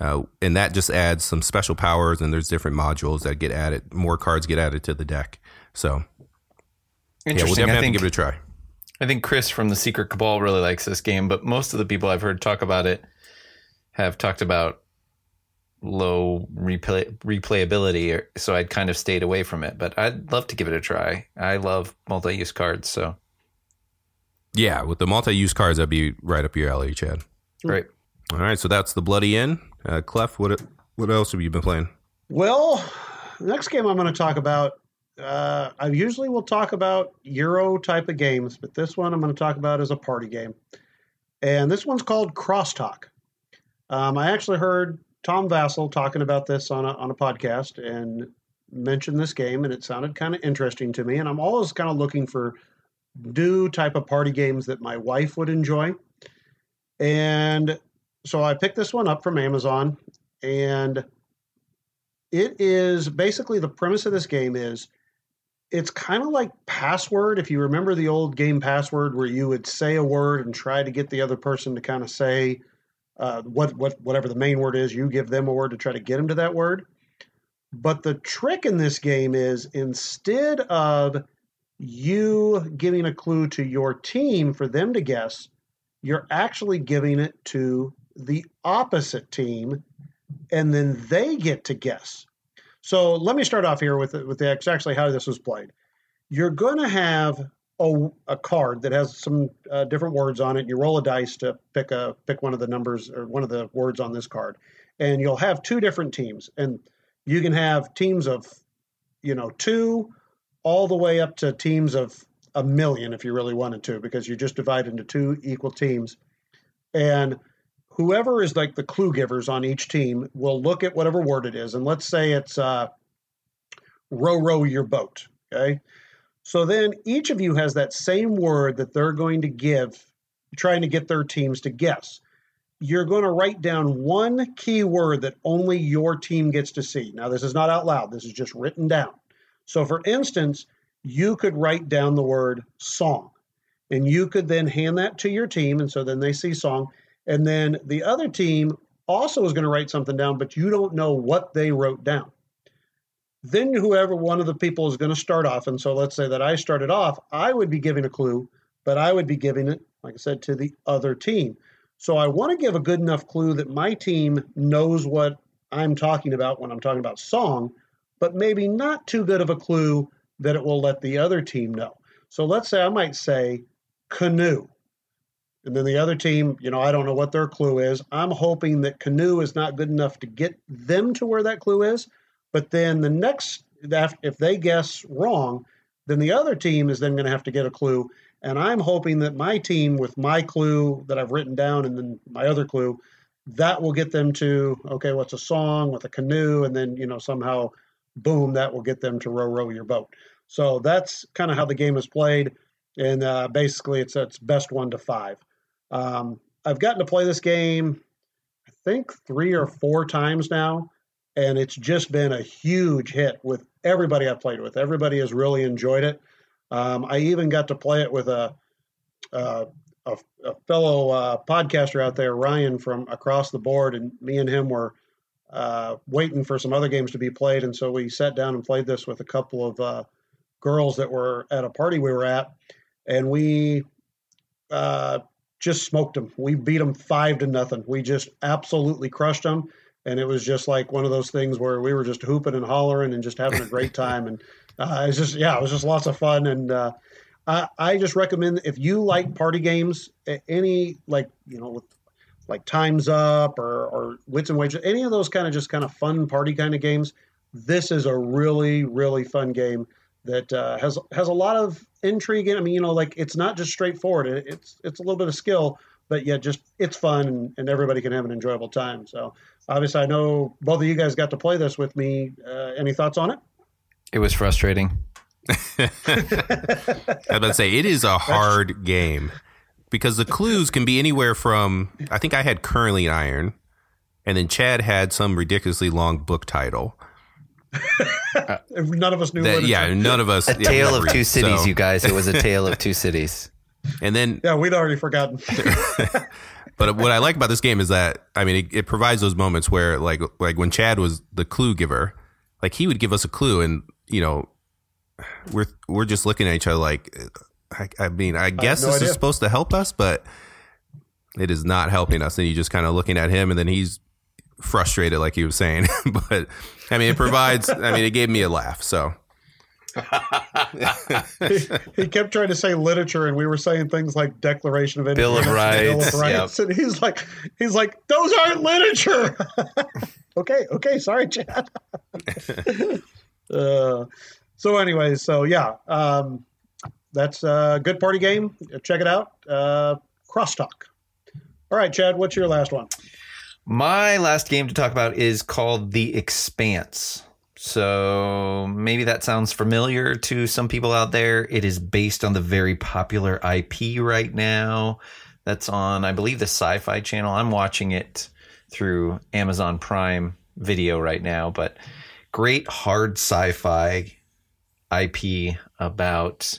uh, and that just adds some special powers, and there's different modules that get added. More cards get added to the deck. So, yeah, we'll definitely I have to think give it a try. I think Chris from the Secret Cabal really likes this game, but most of the people I've heard talk about it have talked about low replay replayability, so I'd kind of stayed away from it. But I'd love to give it a try. I love multi-use cards, so Yeah, with the multi-use cards, that'd be right up your alley, Chad. great. All right, so that's the Bloody Inn. Uh, Clef, what what else have you been playing? Well, the next game I'm going to talk about, uh, I usually will talk about Euro type of games, but this one I'm going to talk about is a party game. And this one's called Crosstalk. Um, I actually heard Tom Vasel talking about this on a, on a podcast and mentioned this game, and it sounded kind of interesting to me. And I'm always kind of looking for new type of party games that my wife would enjoy. And so I picked this one up from Amazon, and it is basically the premise of this game is it's kind of like password. If you remember the old game password where you would say a word and try to get the other person to kind of say uh, what what whatever the main word is you give them a word to try to get them to that word. But the trick in this game is instead of you giving a clue to your team for them to guess you're actually giving it to the opposite team and then they get to guess so let me start off here with with the, actually how this was played. You're going to have a, a, card that has some uh, different words on it. You roll a dice to pick a pick one of the numbers or one of the words on this card, and you'll have two different teams, and you can have teams of, you know, two, all the way up to teams of a million if you really wanted to, because you just divide into two equal teams, and whoever is like the clue givers on each team will look at whatever word it is, and let's say it's uh, row row your boat. Okay, so then each of you has that same word that they're going to give, trying to get their teams to guess. You're going to write down one key word that only your team gets to see. Now, this is not out loud. This is just written down. So, for instance, you could write down the word song, and you could then hand that to your team, and so then they see song and then the other team also is going to write something down, but you don't know what they wrote down. Then whoever one of the people is going to start off. And so let's say that I started off, I would be giving a clue, but I would be giving it, like I said, to the other team. So I want to give a good enough clue that my team knows what I'm talking about when I'm talking about song, but maybe not too good of a clue that it will let the other team know. So let's say I might say canoe. And then the other team, you know, I don't know what their clue is. I'm hoping that Canoe is not good enough to get them to where that clue is. But then the next, if they guess wrong, then the other team is then going to have to get a clue. And I'm hoping that my team, with my clue that I've written down and then my other clue, that will get them to, okay, what's a song with a canoe? And then, you know, somehow, boom, that will get them to row, row your boat. So that's kind of how the game is played. And uh, basically, it's it's best one to five. Um, I've gotten to play this game, I think three or four times now, and it's just been a huge hit with everybody I've played with. Everybody has really enjoyed it. Um, I even got to play it with a a, a, a fellow uh, podcaster out there, Ryan from across the board, and me and him were uh, waiting for some other games to be played, and so we sat down and played this with a couple of uh, girls that were at a party we were at, and we uh, just smoked them. We beat them five to nothing. We just absolutely crushed them. And it was just like one of those things where we were just hooping and hollering and just having a great [LAUGHS] time. And uh, it's just, yeah, it was just lots of fun. And uh, I, I just recommend if you like party games, any like, you know, with like Time's Up or, or Wits and Wagers, any of those kind of just kind of fun party kind of games, this is a really, really fun game that uh, has has a lot of intrigue. I mean, you know, like it's not just straightforward. It, it's it's a little bit of skill, but yeah, just it's fun and, and, everybody can have an enjoyable time. So obviously, I know both of you guys got to play this with me. Uh, any thoughts on it? It was frustrating. [LAUGHS] I was about to say it is a hard game because the clues can be anywhere from I think I had curling iron, and then Chad had some ridiculously long book title. Uh, [LAUGHS] none of us knew. That, yeah, none of us. A yeah, tale of two cities, so. you guys. It was a [LAUGHS] tale of two cities. And then, yeah, we'd already forgotten. [LAUGHS] but what I like about this game is that I mean, it, it, provides those moments where, like, like when Chad was the clue giver, like he would give us a clue, and you know, we're we're just looking at each other like, I, I mean, I guess I no this idea. is supposed to help us, but it is not helping us. And you just kind of looking at him, and then he's frustrated, like he was saying. but I mean, it provides. I mean, it gave me a laugh. So he, he, kept trying to say literature, and we were saying things like Declaration of Bill of Rights, Bill of Rights, yep. and he's like, he's like, those aren't literature. [LAUGHS] okay, okay, sorry, Chad. [LAUGHS] uh, so, anyways, so yeah, um, that's a good party game. Check it out. Uh, Crosstalk. All right, Chad, what's your last one? My last game to talk about is called The Expanse. So maybe that sounds familiar to some people out there. It is based on the very popular IP right now. That's on, I believe, the Sci Fi channel. I'm watching it through Amazon Prime Video right now, but great hard sci fi IP about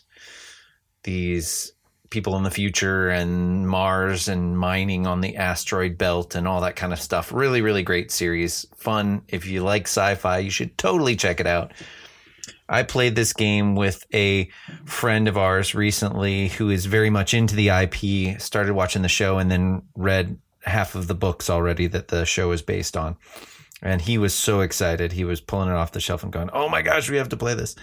these people in the future and Mars and mining on the asteroid belt and all that kind of stuff. Really, really great series. Fun. If you like sci fi, you should totally check it out. I played this game with a friend of ours recently who is very much into the IP, started watching the show, and then read half of the books already that the show is based on. And he was so excited. He was pulling it off the shelf and going, Oh my gosh, we have to play this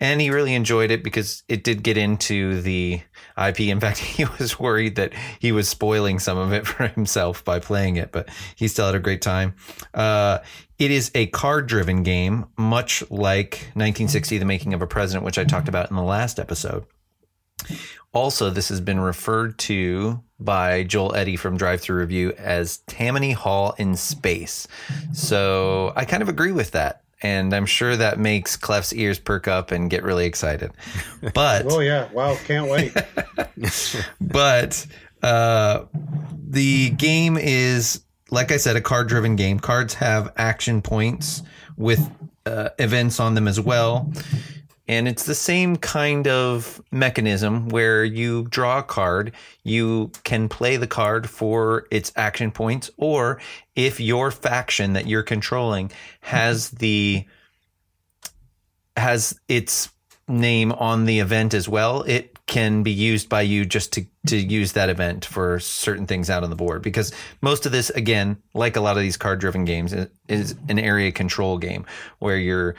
and he really enjoyed it because it did get into the IP. In fact, [LAUGHS] he was worried that he was spoiling some of it [LAUGHS] for himself by playing it, but he still had a great time. Uh, it is a card driven game, much like 1960, The Making of a President, which I talked about in the last episode. Also, this has been referred to by Joel Eddy from Drive Thru Review as Tammany Hall in space. So I kind of agree with that and I'm sure that makes Clef's ears perk up and get really excited. But [LAUGHS] oh yeah, wow, can't wait. [LAUGHS] but uh, the game is, like I said, a card-driven game. Cards have action points with uh, events on them as well. And it's the same kind of mechanism where you draw a card, you can play the card for its action points, or if your faction that you're controlling has mm-hmm. the has its name on the event as well, it can be used by you just to to mm-hmm. use that event for certain things out on the board. Because most of this again like a lot of these card driven games is an area control game where you're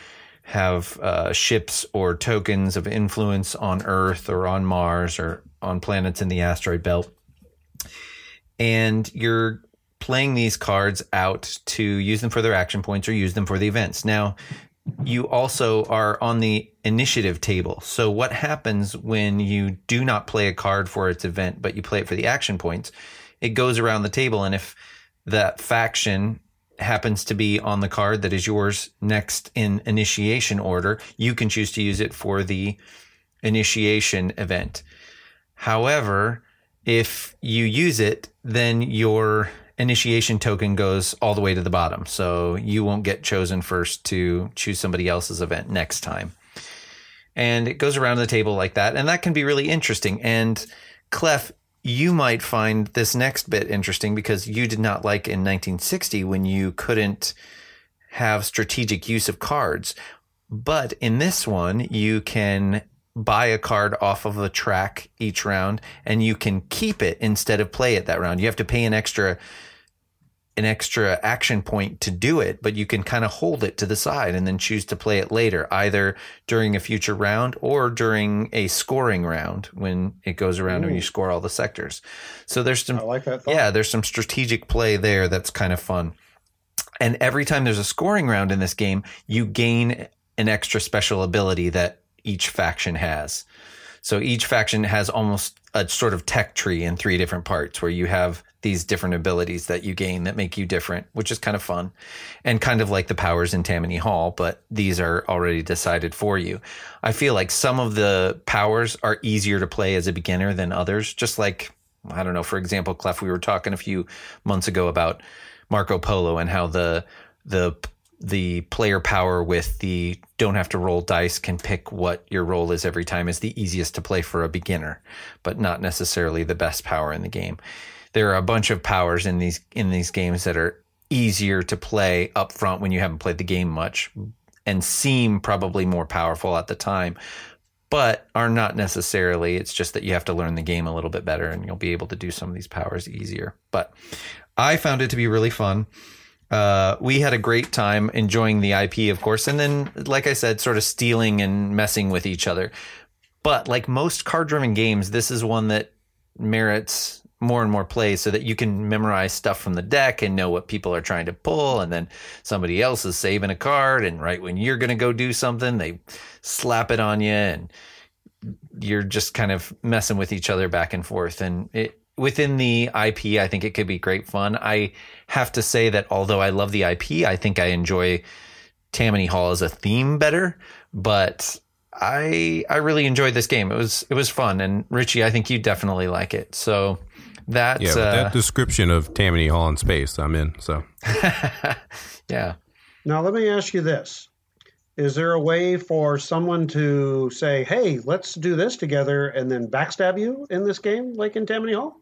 have uh, ships or tokens of influence on Earth or on Mars or on planets in the asteroid belt. And you're playing these cards out to use them for their action points or use them for the events. Now, you also are on the initiative table. So, what happens when you do not play a card for its event, but you play it for the action points? It goes around the table. And if that faction happens to be on the card that is yours next in initiation order, you can choose to use it for the initiation event. However, if you use it, then your initiation token goes all the way to the bottom. So you won't get chosen first to choose somebody else's event next time. And it goes around the table like that. And that can be really interesting. And Clef you might find this next bit interesting because you did not like in 1960 when you couldn't have strategic use of cards. But in this one, you can buy a card off of a track each round and you can keep it instead of play it that round. You have to pay an extra an extra action point to do it, but you can kind of hold it to the side and then choose to play it later, either during a future round or during a scoring round when it goes around Ooh. and you score all the sectors. So there's some, I like that. Thought. Yeah, there's some strategic play there that's kind of fun. And every time there's a scoring round in this game, you gain an extra special ability that each faction has. So each faction has almost a sort of tech tree in three different parts where you have these different abilities that you gain that make you different, which is kind of fun and kind of like the powers in Tammany Hall, but these are already decided for you. I feel like some of the powers are easier to play as a beginner than others, just like, I don't know, for example, Clef, we were talking a few months ago about Marco Polo and how the, the, the player power with the don't have to roll dice can pick what your role is every time is the easiest to play for a beginner, but not necessarily the best power in the game. There are a bunch of powers in these in these games that are easier to play up front when you haven't played the game much and seem probably more powerful at the time but are not necessarily. It's just that you have to learn the game a little bit better and you'll be able to do some of these powers easier. But i found it to be really fun uh, we had a great time enjoying the ip of course and then like i said sort of stealing and messing with each other. But like most card driven games this is one that merits more and more plays so that you can memorize stuff from the deck and know what people are trying to pull and then somebody else is saving a card and right when you're going to go do something they slap it on you and you're just kind of messing with each other back and forth and it within the IP, I think it could be great fun. I have to say that although I love the IP, I think I enjoy Tammany Hall as a theme better. But I I really enjoyed this game. It was it was fun, and Richie, I think you definitely like it. So that's Yeah, uh, that description of Tammany Hall in space, I'm in. So [LAUGHS] yeah. Now, let me ask you this. Is there a way for someone to say, hey, let's do this together and then backstab you in this game, like in Tammany Hall?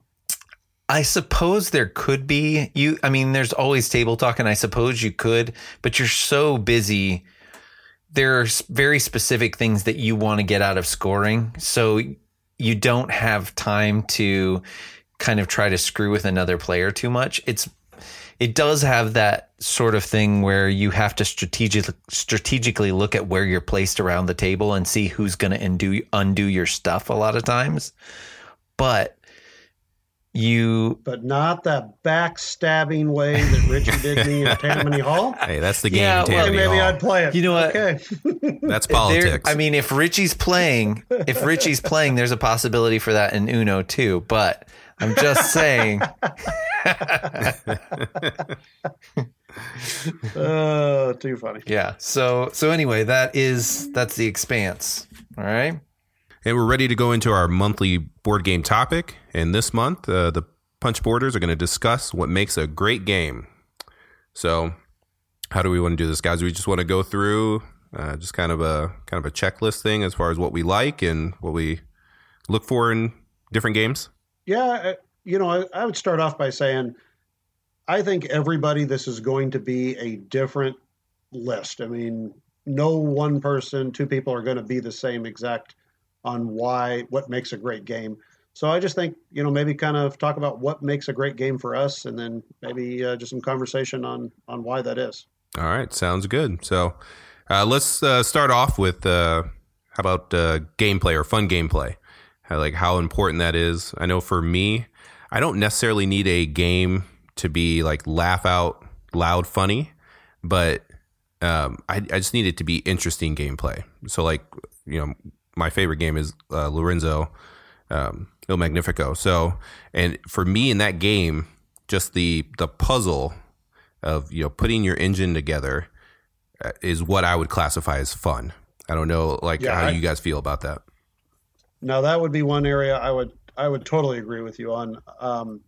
I suppose there could be you. I mean, there's always table talk, and I suppose you could, but you're so busy. There are very specific things that you want to get out of scoring, so you don't have time to kind of try to screw with another player too much. It's it does have that sort of thing where you have to strategic, strategically look at where you're placed around the table and see who's going to undo undo your stuff a lot of times. But you But not that backstabbing way that Richie did me in [LAUGHS] Tammany Hall. hey, that's the game. Yeah, well, Tammany Maybe Hall. I'd play it. You know what? Okay. [LAUGHS] That's There- politics. I mean, if Richie's playing, if Richie's playing, there's a possibility for that in Uno too. But I'm just saying, [LAUGHS] Oh, too funny. yeah. So so anyway, that is that's the expanse. All right. And we're ready to go into our monthly board game topic. And this month, uh, the Punch Boarders are going to discuss what makes a great game. So, how do we want to do this, guys? We just want to go through uh, just kind of a kind of a checklist thing as far as what we like and what we look for in different games. Yeah, uh, you know, I, I would start off by saying I think everybody, this is going to be a different list. I mean, no one person, two people are going to be the same exact on why, what makes a great game. So I just think, you know, maybe kind of talk about what makes a great game for us and then maybe uh, just some conversation on, on why that is. All right, sounds good. So, uh, let's uh, start off with uh, how about uh, gameplay or fun gameplay? How, like how important that is. I know for me, I don't necessarily need a game to be like laugh out loud funny, but um, I, I just need it to be interesting gameplay. So, like you know, my favorite game is uh, Lorenzo um, Il Magnifico. So, and for me in that game, just the the puzzle of you know putting your engine together uh, is what I would classify as fun. I don't know like Yeah, how I- you guys feel about that. Now that would be one area I would I would totally agree with you on. Um,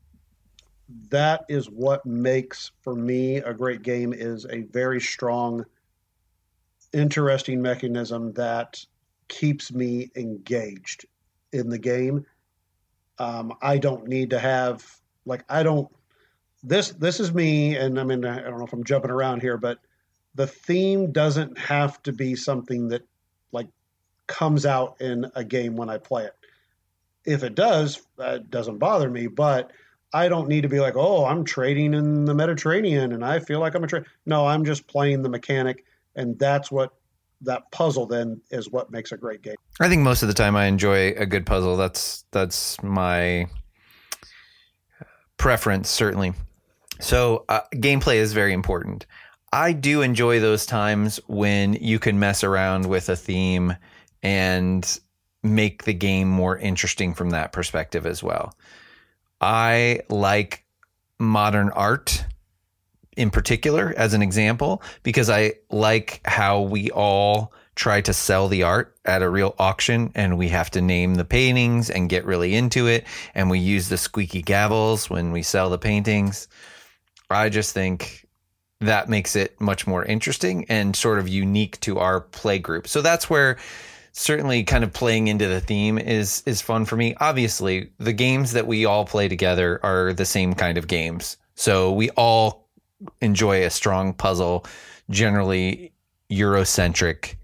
that is what makes for me a great game is a very strong, interesting mechanism that keeps me engaged in the game. Um, I don't need to have like I don't this this is me and I mean I don't know if I'm jumping around here, but the theme doesn't have to be something that like comes out in a game when I play it. If it does, that doesn't bother me, but I don't need to be like, oh, I'm trading in the Mediterranean and I feel like I'm a trade. No, I'm just playing the mechanic, and that's what that puzzle then is what makes a great game. I think most of the time I enjoy a good puzzle. That's that's my preference certainly. So uh, gameplay is very important. I do enjoy those times when you can mess around with a theme and make the game more interesting from that perspective as well. I like modern art in particular as an example because I like how we all try to sell the art at a real auction and we have to name the paintings and get really into it and we use the squeaky gavels when we sell the paintings. I just think that makes it much more interesting and sort of unique to our play group. So that's where certainly kind of playing into the theme is is fun for me. Obviously, the games that we all play together are the same kind of games. So we all enjoy a strong puzzle, generally Eurocentric.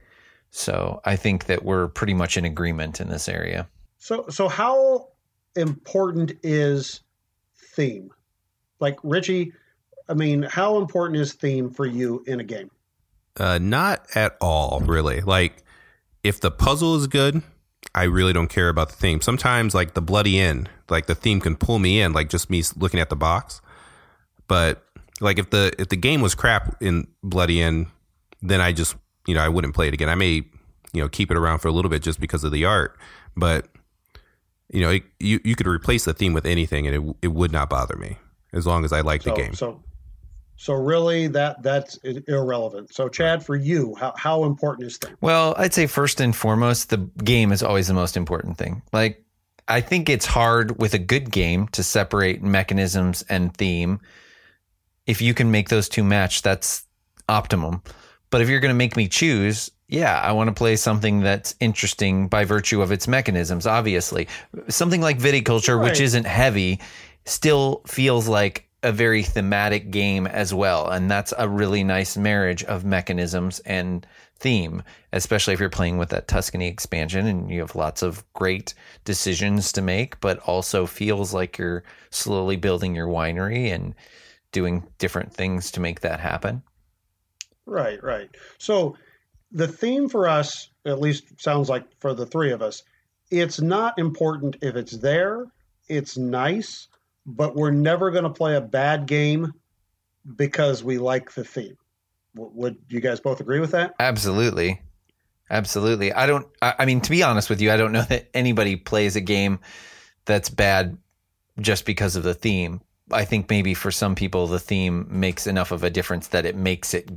So I think that we're pretty much in agreement in this area. So, so how important is theme? Like Richie, I mean, how important is theme for you in a game? Uh, not at all, really. Like, if the puzzle is good, I really don't care about the theme. Sometimes, like the Bloody Inn, like the theme can pull me in, like just me looking at the box. But like if the if the game was crap in Bloody Inn, then I just you know I wouldn't play it again. I may you know keep it around for a little bit just because of the art, but you know, it, you you could replace the theme with anything, and it it would not bother me as long as I like so, the game. So, so really, that that's irrelevant. So, Chad, for you, how how important is that? Well, I'd say first and foremost, the game is always the most important thing. Like, I think it's hard with a good game to separate mechanisms and theme. If you can make those two match, that's optimum. But if you're going to make me choose, yeah, I want to play something that's interesting by virtue of its mechanisms, obviously. Something like Viticulture, right. which isn't heavy, still feels like a very thematic game as well. And that's a really nice marriage of mechanisms and theme, especially if you're playing with that Tuscany expansion and you have lots of great decisions to make, but also feels like you're slowly building your winery and doing different things to make that happen. Right, right. So the theme for us, at least sounds like for the three of us, it's not important if it's there, it's nice, but we're never going to play a bad game because we like the theme. Would you guys both agree with that? Absolutely. Absolutely. I don't, I mean, to be honest with you, I don't know that anybody plays a game that's bad just because of the theme. I think maybe for some people, the theme makes enough of a difference that it makes it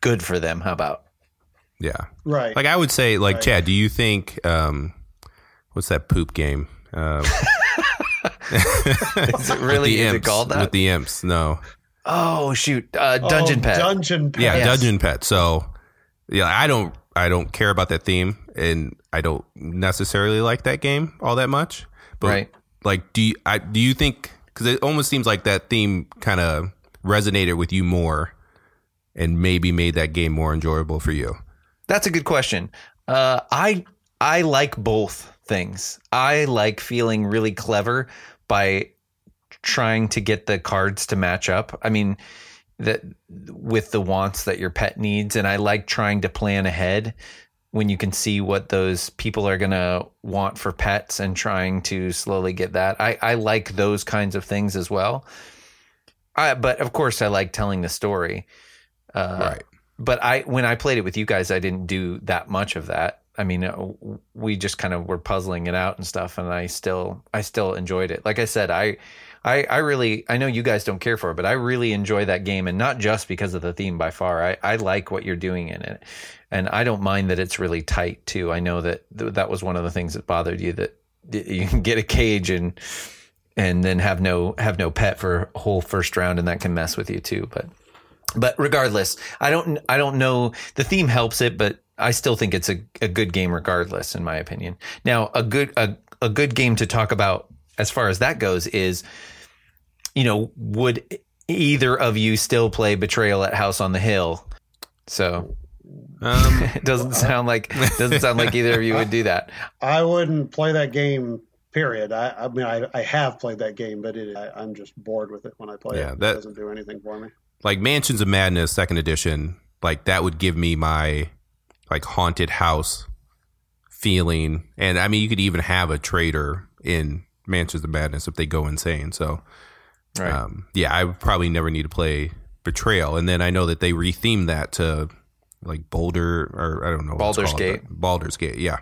good for them. How about? Yeah. Right. Like I would say, like right. Chad, do you think um, what's that poop game? Uh, [LAUGHS] [LAUGHS] is it really is imps, it called that? With the imps, no. Oh shoot, uh, Dungeon oh, Pet. Dungeon Pet. Yeah, yes. Dungeon Pet. So, yeah, I don't, I don't care about that theme, and I don't necessarily like that game all that much. But right. like, do you, I, do you think? Because it almost seems like that theme kind of resonated with you more, and maybe made that game more enjoyable for you. That's a good question. Uh, I I like both things. I like feeling really clever by trying to get the cards to match up. I mean, that with the wants that your pet needs, and I like trying to plan ahead when you can see what those people are going to want for pets and trying to slowly get that. I, I like those kinds of things as well. I, but of course, I like telling the story. Uh, right but I when I played it with you guys, I didn't do that much of that. I mean, uh, we just kind of were puzzling it out and stuff, and I still I still enjoyed it. Like I said, I I, I really I know you guys don't care for it, but I really enjoy that game, and not just because of the theme. By far, I I like what you're doing in it, and I don't mind that it's really tight too. I know that th- that was one of the things that bothered you that you can get a cage and and then have no have no pet for a whole first round, and that can mess with you too. But but regardless, I don't I don't know the theme helps it, but I still think it's a, a good game regardless, in my opinion. Now, a good a, a good game to talk about as far as that goes is, you know, would either of you still play Betrayal at House on the Hill? So um, [LAUGHS] it doesn't sound like doesn't sound like either of you would do that. I wouldn't play that game. Period. I, I mean, I, I have played that game, but it, I, am just bored with it when I play yeah, it. That, it doesn't do anything for me like Mansions of Madness second edition, like that would give me my like haunted house feeling. And I mean, you could even have a traitor in Mansions of Madness if they go insane. So, right. um, yeah, I would probably never need to play Betrayal. And then I know that they rethemed that to like Boulder or I don't know, Baldur's Gate. Baldur's Gate, yeah.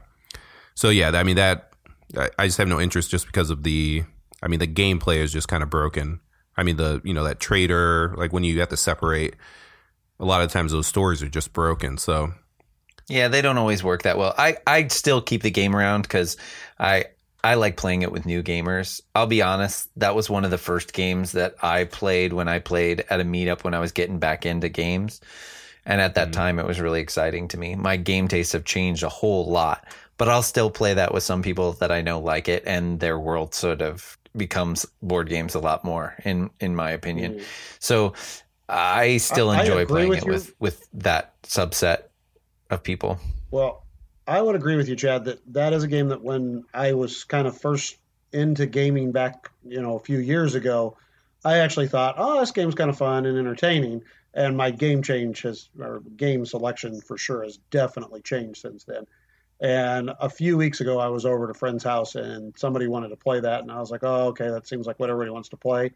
So yeah, I mean that I, I just have no interest just because of the. I mean, the gameplay is just kind of broken. I mean, the you know that traitor, like when you have to separate, a lot of times those stories are just broken. So yeah, they don't always work that well. I I still keep the game around because I I like playing it with new gamers. I'll be honest, that was one of the first games that I played when I played at a meetup when I was getting back into games. And at that mm-hmm. time, it was really exciting to me. My game tastes have changed a whole lot, but I'll still play that with some people that I know like it and their world sort of becomes board games a lot more in in my opinion. Mm. So I still I, enjoy I playing with it your, with with that subset of people. Well, I would agree with you, Chad, that that is a game that when I was kind of first into gaming back, you know, a few years ago, I actually thought, oh, this game's kind of fun and entertaining. And my game change has, or game selection for sure, has definitely changed since then. And a few weeks ago, I was over at a friend's house and somebody wanted to play that. And I was like, oh, okay, that seems like what everybody wants to play.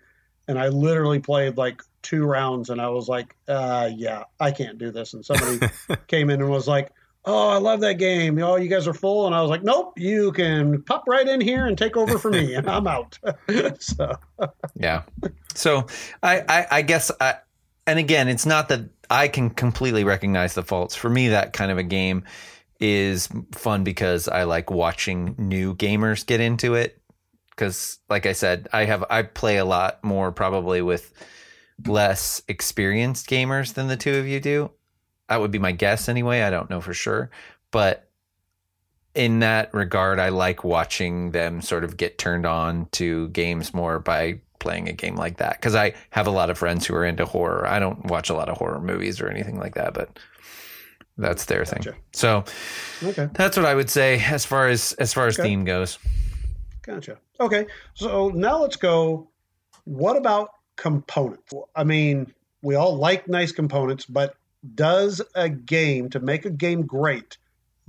And I literally played like two rounds and I was like, uh, yeah, I can't do this. And somebody [LAUGHS] came in and was like, oh, I love that game. Oh, you guys are full. And I was like, nope, you can pop right in here and take over for me. and I'm out. [LAUGHS] so, yeah. So I, I, I guess, I, and again, it's not that I can completely recognize the faults. For me, that kind of a game is fun because I like watching new gamers get into it. Because, like I said, I have I play a lot more probably with less experienced gamers than the two of you do. That would be my guess anyway. I don't know for sure, but in that regard, I like watching them sort of get turned on to games more by playing a game like that because I have a lot of friends who are into horror. I don't watch a lot of horror movies or anything like that, but that's their gotcha. thing. So okay. that's what I would say as far as as far as okay. theme goes. Gotcha. Okay. So now let's go. What about components? I mean, we all like nice components, but does a game to make a game great,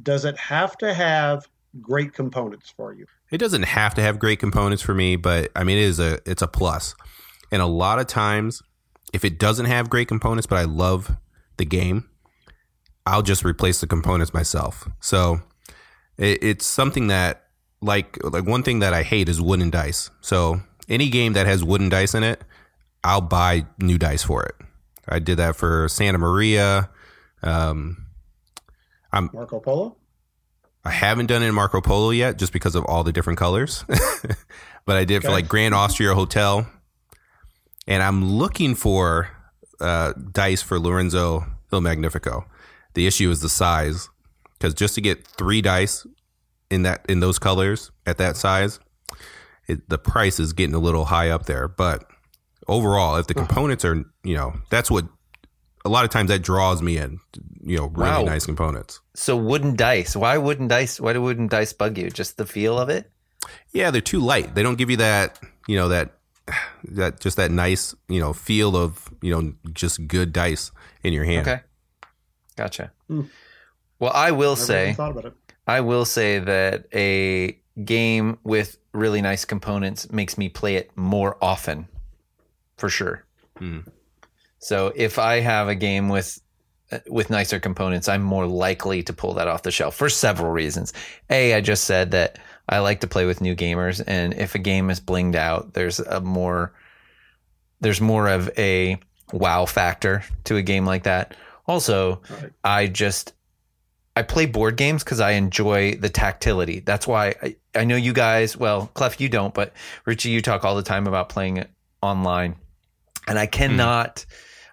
does it have to have great components for you? It doesn't have to have great components for me, but I mean it is a it's a plus. And a lot of times if it doesn't have great components but I love the game, I'll just replace the components myself. So it, it's something that like like one thing that I hate is wooden dice. So any game that has wooden dice in it, I'll buy new dice for it. I did that for Santa Maria. Um, I'm Marco Polo. I haven't done it in Marco Polo yet, just because of all the different colors. [LAUGHS] but I did okay. for like Grand Austria Hotel, and I'm looking for uh, dice for Lorenzo Il Magnifico. The issue is the size, because just to get three dice in that in those colors at that size, it, the price is getting a little high up there. But overall, if the components are, you know, that's what a lot of times that draws me in, you know, really wow. nice components. So wooden dice. Why wooden dice? Why do wooden dice bug you? Just the feel of it? Yeah, they're too light. They don't give you that, you know, that that just that nice, you know, feel of, you know, just good dice in your hand. Okay. Gotcha. Mm. Well, I will Never say, I will say that a game with really nice components makes me play it more often, for sure. Mm. So if I have a game with with nicer components, I'm more likely to pull that off the shelf for several reasons. A, I just said that I like to play with new gamers, and if a game is blinged out, there's a more there's more of a wow factor to a game like that. Also, right. I just I play board games because I enjoy the tactility. That's why I, I know you guys. Well, Clef, you don't, but Richie, you talk all the time about playing it online, and I hmm. cannot. Mm.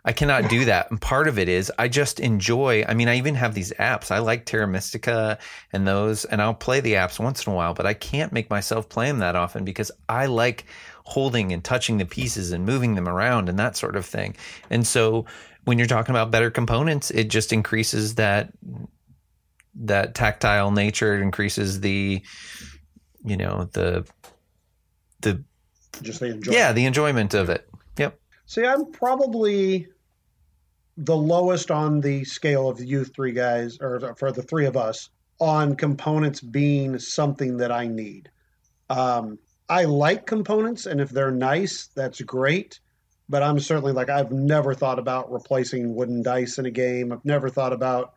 I cannot do that. And part of it is I just enjoy. I mean, I even have these apps. I like Terra Mystica and those, and I'll play the apps once in a while, but I can't make myself play them that often because I like holding and touching the pieces and moving them around and that sort of thing. And so when you're talking about better components, it just increases that that tactile nature. It increases the, you know, the the just the enjoyment. Yeah, the enjoyment of it. See, I'm probably the lowest on the scale of you three guys, or for the three of us, on components being something that I need. Um, I like components, and if they're nice, that's great but I'm certainly like I've never thought about replacing wooden dice in a game. I've never thought about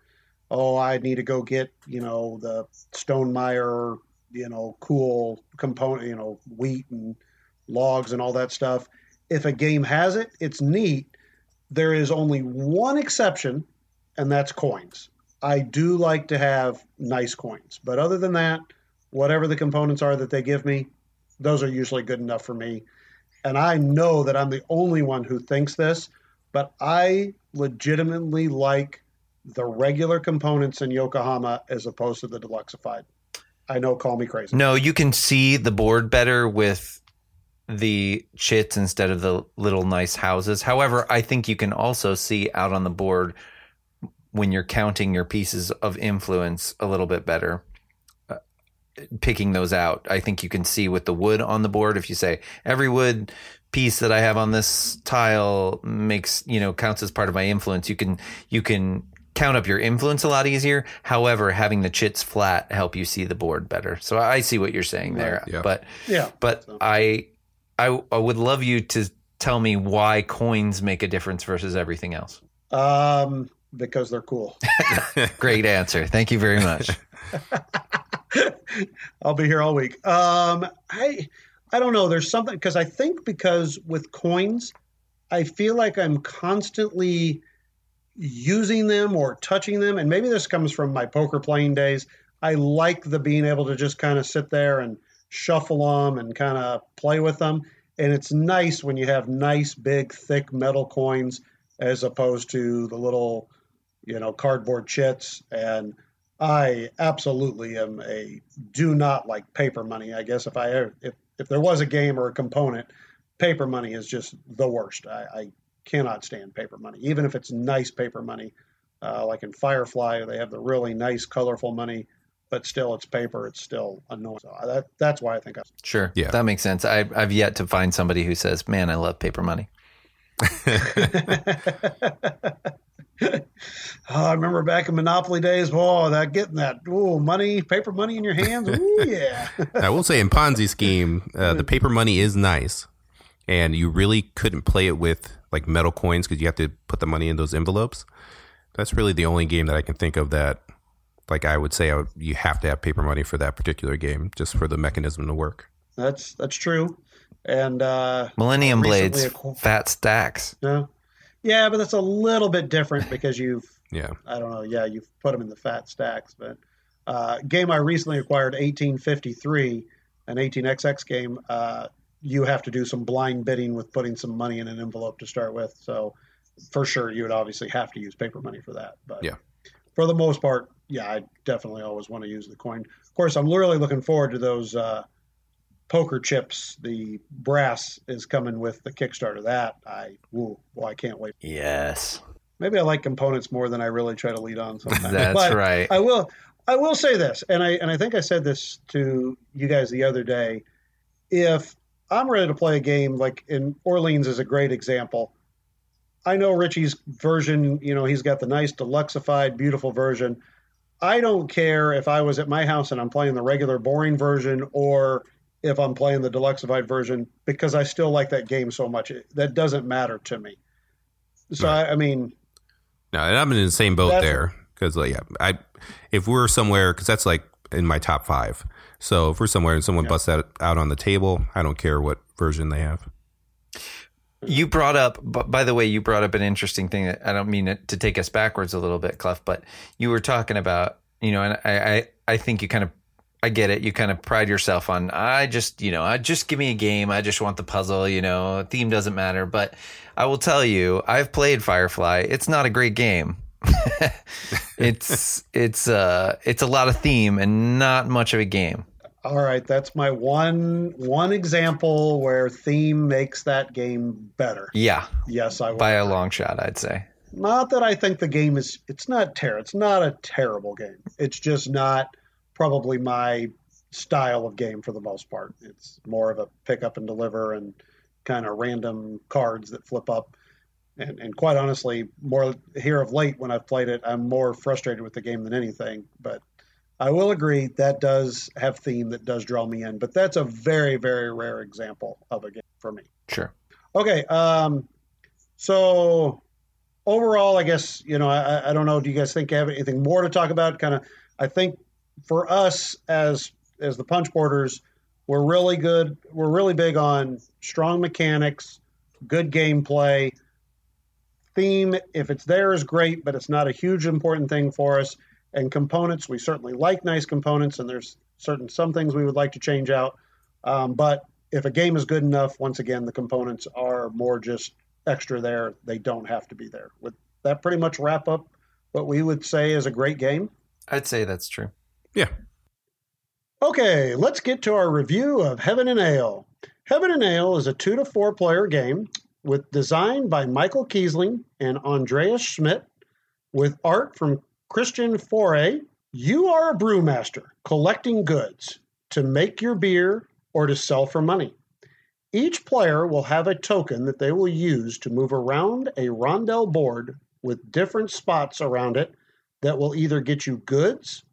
oh I need to go get you know the Stonemaier you know cool component you know wheat and logs and all that stuff. If a game has it, it's neat. There is only one exception, and that's coins. I do like to have nice coins, but other than that, whatever the components are that they give me, those are usually good enough for me and I know that I'm the only one who thinks this, but I legitimately like the regular components in Yokohama as opposed to the deluxeified. I know, call me crazy. No, you can see the board better with the chits instead of the little nice houses. However, I think you can also see out on the board when you're counting your pieces of influence a little bit better uh, picking those out. I think you can see with the wood on the board if you say every wood piece that I have on this tile makes, you know, counts as part of my influence. You can you can count up your influence a lot easier. However, having the chits flat help you see the board better. So I see what you're saying there. Yeah. But yeah. But so. I, I I would love you to tell me why coins make a difference versus everything else. Um because they're cool. [LAUGHS] Great answer. Thank you very much. [LAUGHS] I'll be here all week. Um, I I don't know. There's something because I think because with coins, I feel like I'm constantly using them or touching them, and maybe this comes from my poker playing days. I like the being able to just kind of sit there and shuffle them and kind of play with them. And it's nice when you have nice, big, thick metal coins as opposed to the little, you know, cardboard chits. And I absolutely am a do not like paper money. I guess if I if if there was a game or a component, paper money is just the worst. I, I cannot stand paper money, even if it's nice paper money. Uh, like in Firefly, they have the really nice, colorful money, but still, it's paper. It's still annoying. So that, that's why I think I. Sure. Yeah. That makes sense. I, I've yet to find somebody who says, man, I love paper money. oh, [LAUGHS] [LAUGHS] I remember back in Monopoly days. Whoa, that getting that ooh, money, paper money in your hands. Ooh, [LAUGHS] yeah. I will say in Ponzi scheme, uh, the paper money is nice, and you really couldn't play it with like metal coins because you have to put the money in those envelopes. That's really the only game that I can think of that, like I would say, I would, you have to have paper money for that particular game just for the mechanism to work. That's that's true. And uh, Millennium Blades, acqu- fat stacks. no, yeah, but that's a little bit different because you've [LAUGHS] Yeah, I don't know. Yeah, you've put them in the fat stacks, but uh, game I recently acquired, 1853, an 18xx game. Uh, you have to do some blind bidding with putting some money in an envelope to start with. So for sure, you would obviously have to use paper money for that. But Yeah. for the most part, yeah, I definitely always want to use the coin. Of course, I'm really looking forward to those uh, poker chips. The brass is coming with the Kickstarter. That I, woo, well, I can't wait. Yes. Maybe I like components more than I really try to lead on sometimes. That's But right. I will I will say this, and I and I think I said this to you guys the other day. If I'm ready to play a game like in Orleans is a great example. I know Richie's version, you know, he's got the nice deluxeified, beautiful version. I don't care if I was at my house and I'm playing the regular boring version or if I'm playing the deluxeified version because I still like that game so much. That doesn't matter to me. So I, I mean, no, and I'm in the same boat there because like yeah, I if we're somewhere because that's like in my top five. So if we're somewhere and someone Yeah. busts that out on the table, I don't care what version they have. You brought up, by the way, you brought up an interesting thing that I don't mean to take us backwards a little bit, Clef, but you were talking about, you know, and I, I, I think you kind of, I get it. You kind of pride yourself on, I just, you know, I just give me a game. I just want the puzzle, you know, theme doesn't matter. But I will tell you, I've played Firefly. It's not a great game. [LAUGHS] it's, it's, uh, it's a lot of theme and not much of a game. All right, that's my one one example where theme makes that game better. Yeah. Yes, I will. By a long shot, I'd say. Not that I think the game is it's not ter it's not a terrible game. It's just not probably my style of game for the most part. It's more of a pick up and deliver and kind of random cards that flip up. And, and quite honestly, more here of late when I've played it, I'm more frustrated with the game than anything. But I will agree that does have theme that does draw me in. But that's a very, very rare example of a game for me. Sure. Okay. Um, so overall, I guess you know I, I don't know. Do you guys think you have anything more to talk about? Kind of, I think for us as as the punch boarders, we're really good. We're really big on strong mechanics, good gameplay. Theme, if it's there, is great, but it's not a huge important thing for us. And components, we certainly like nice components, and there's certain some things we would like to change out. Um, but if a game is good enough, once again, the components are more just extra there. They don't have to be there. Would that pretty much wrap up what we would say is a great game? I'd say that's true. Yeah, Okay, let's get to our review of Heaven and Ale. Heaven and Ale is a two to four player game with design by Michael Kiesling and Andreas Schmidt, with art from Christian Fiore. You are a brewmaster collecting goods to make your beer or to sell for money. Each player will have a token that they will use to move around a rondel board with different spots around it that will either get you goods,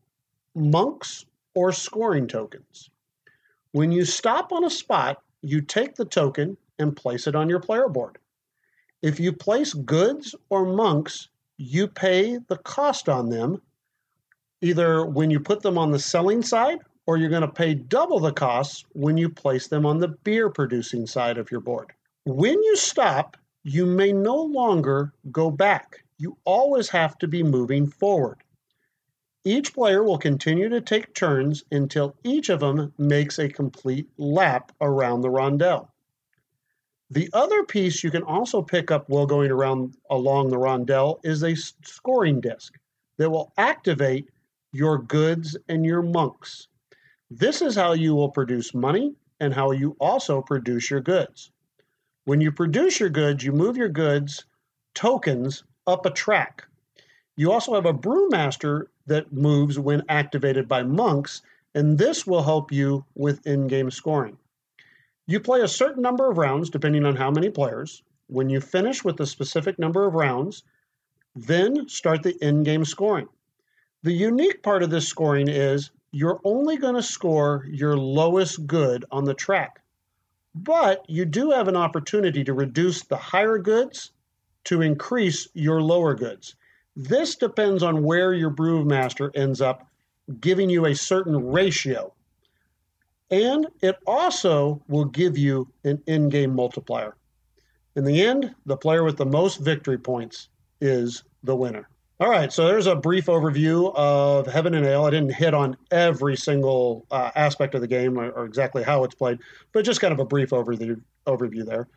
monks, or scoring tokens. When you stop on a spot, you take the token and place it on your player board. If you place goods or monks, you pay the cost on them either when you put them on the selling side or you're going to pay double the costs when you place them on the beer producing side of your board. When you stop, you may no longer go back. You always have to be moving forward. Each player will continue to take turns until each of them makes a complete lap around the rondel. The other piece you can also pick up while going around along the rondel is a scoring disc that will activate your goods and your monks. This is how you will produce money and how you also produce your goods. When you produce your goods, you move your goods tokens up a track. You also have a brewmaster that moves when activated by monks, and this will help you with in game scoring. You play a certain number of rounds depending on how many players. When you finish with a specific number of rounds, then start the in game scoring. The unique part of this scoring is you're only going to score your lowest good on the track, but you do have an opportunity to reduce the higher goods to increase your lower goods. This depends on where your brewmaster ends up giving you a certain ratio. And it also will give you an in game multiplier. In the end, the player with the most victory points is the winner. All right, so there's a brief overview of Heaven and Ale. I didn't hit on every single uh, aspect of the game or, or, exactly how it's played, but just kind of a brief overview overview there.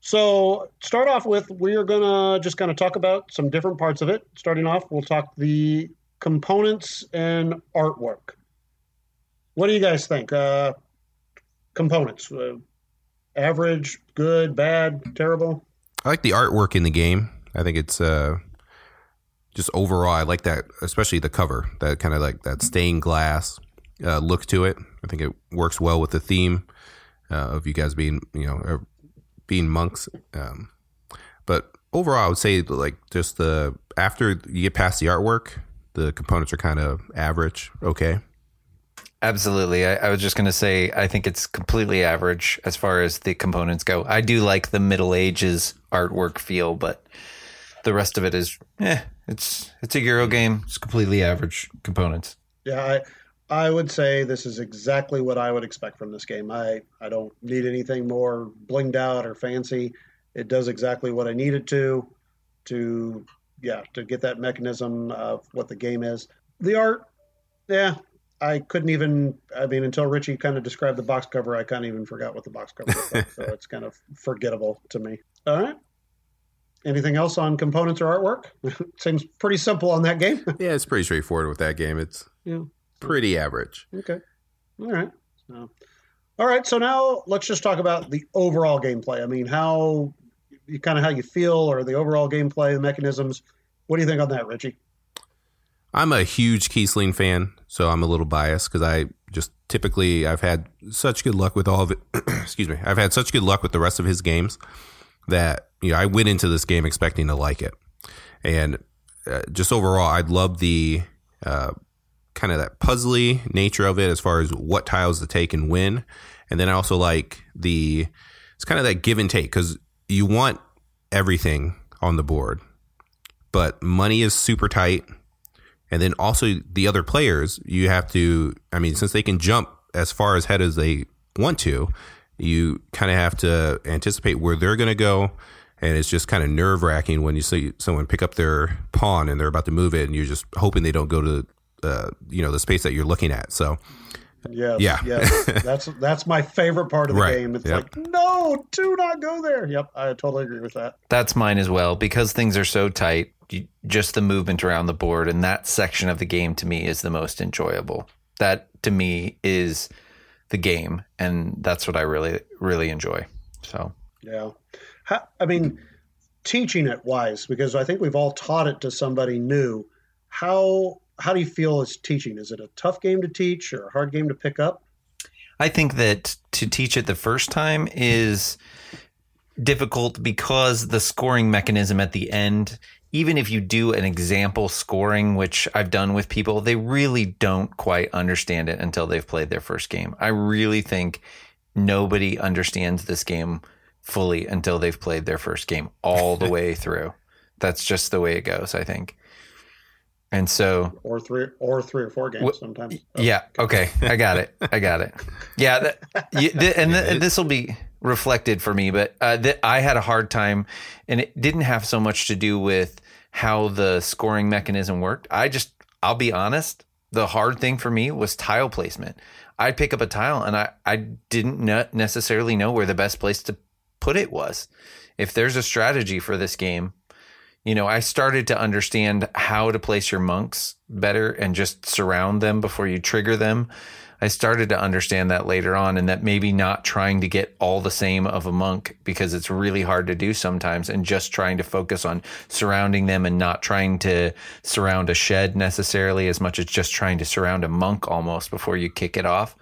So, start off with, we are going to just kind of talk about some different parts of it. Starting off, we'll talk the components and artwork. What do you guys think? Uh, components, uh, average, good, bad, terrible? I like the artwork in the game. I think it's uh, just overall, I like that, especially the cover, that kind of like that stained glass uh, look to it. I think it works well with the theme uh, of you guys being, you know, being monks. Um, but overall, I would say like just the after you get past the artwork, the components are kind of average, okay. Absolutely. I, I was just going to say, I think it's completely average as far as the components go. I do like the Middle Ages artwork feel, but the rest of it is, eh, it's it's a Euro game. It's completely average components. Yeah, I I would say this is exactly what I would expect from this game. I I don't need anything more blinged out or fancy. It does exactly what I needed to to yeah, to get that mechanism of what the game is. The art, yeah, I couldn't even. I mean, until Richie kind of described the box cover, I kind of even forgot what the box cover was. Like, so it's kind of forgettable to me. All right. Anything else on components or artwork? [LAUGHS] Seems pretty simple on that game. [LAUGHS] yeah, it's pretty straightforward with that game. It's yeah. pretty average. Okay. All right. So, all right. So now let's just talk about the overall gameplay. I mean, how you kind of how you feel or the overall gameplay, the mechanisms. What do you think on that, Richie? I'm a huge Kiesling fan, so I'm a little biased because I just typically I've had such good luck with all of it. [CLEARS THROAT] excuse me, I've had such good luck with the rest of his games that you know I went into this game expecting to like it, and uh, just overall, I love the uh, kind of that puzzly nature of it as far as what tiles to take and when, and then I also like the it's kind of that give and take because you want everything on the board, but money is super tight. And then also the other players, you have to, I mean, since they can jump as far ahead as they want to, you kind of have to anticipate where they're going to go. And it's just kind of nerve wracking when you see someone pick up their pawn and they're about to move it, and you're just hoping they don't go to, uh, you know, the space that you're looking at. So, Yes, yeah, yes. [LAUGHS] that's that's my favorite part of the right. game. It's yep. like, no, do not go there. Yep, I totally agree with that. That's mine as well because things are so tight. Just the movement around the board and that section of the game to me is the most enjoyable. That to me is the game, and that's what I really really enjoy. So yeah, How, I mean, teaching it wise because I think we've all taught it to somebody new. How how do you feel as teaching? Is it a tough game to teach or a hard game to pick up? I think that to teach it the first time is difficult because the scoring mechanism at the end even if you do an example scoring, which I've done with people, they really don't quite understand it until they've played their first game. I really think nobody understands this game fully until they've played their first game all the [LAUGHS] way through. That's just the way it goes, I think. And so, or three, or three or four games sometimes. Oh, yeah. Okay. I got it. I got it. Yeah. That, you, th- and th- this will be reflected for me, but uh, th- I had a hard time, and it didn't have so much to do with how the scoring mechanism worked. I just, I'll be honest, the hard thing for me was tile placement. I'd pick up a tile and I, I didn't necessarily know where the best place to put it was. If there's a strategy for this game, you know, I started to understand how to place your monks better and just surround them before you trigger them. I started to understand that later on and that maybe not trying to get all the same of a monk because it's really hard to do sometimes and just trying to focus on surrounding them and not trying to surround a shed necessarily as much as just trying to surround a monk almost before you kick it off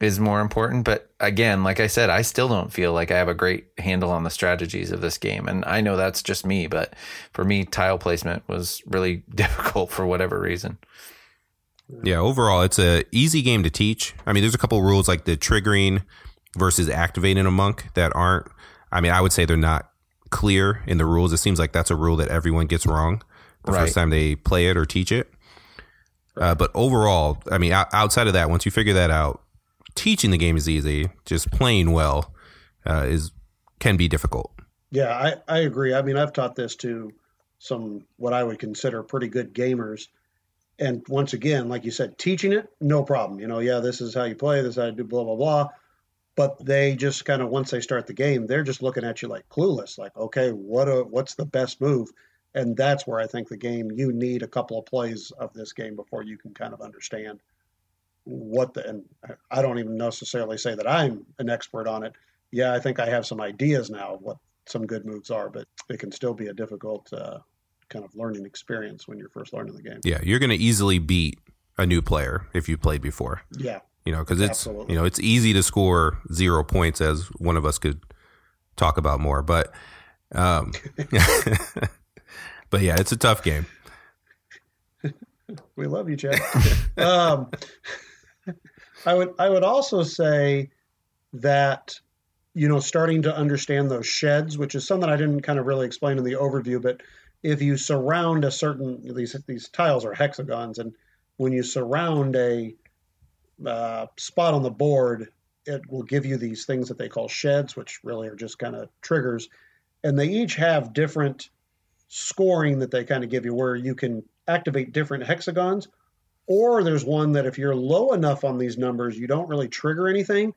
is more important. But again, like I said, I still don't feel like I have a great handle on the strategies of this game. And I know that's just me, but for me, tile placement was really [LAUGHS] difficult for whatever reason. Yeah, overall, it's a easy game to teach. I mean, there's a couple rules like the triggering versus activating a monk that aren't. I mean, I would say they're not clear in the rules. It seems like that's a rule that everyone gets wrong the right. first time they play it or teach it. Uh, but overall, I mean, outside of that, once you figure that out, teaching the game is easy. Just playing well uh, is can be difficult. Yeah, I, I agree. I mean, I've taught this to some what I would consider pretty good gamers and once again, like you said, teaching it, no problem. You know, yeah, this is how you play, this is how you do blah blah blah. But they just kind of once they start the game, they're just looking at you like clueless, like, okay, what a, what's the best move? And that's where I think the game you need a couple of plays of this game before you can kind of understand what the and I don't even necessarily say that I'm an expert on it. Yeah, I think I have some ideas now of what some good moves are, but it can still be a difficult uh, kind of learning experience when you're first learning the game. Yeah, you're going to easily beat a new player if you played before. Yeah. You know, because it's Absolutely. you know it's easy to score zero points as one of us could talk about more, but um, [LAUGHS] but yeah, it's a tough game. we love you, Chad. [LAUGHS] um, I would I would also say that you know starting to understand those sheds, which is something I didn't kind of really explain in the overview, but if you surround a certain these these tiles are hexagons, and when you surround a uh, spot on the board, it will give you these things that they call sheds, which really are just kind of triggers, and they each have different scoring that they kind of give you, where you can activate different hexagons, or there's one that if you're low enough on these numbers, you don't really trigger anything,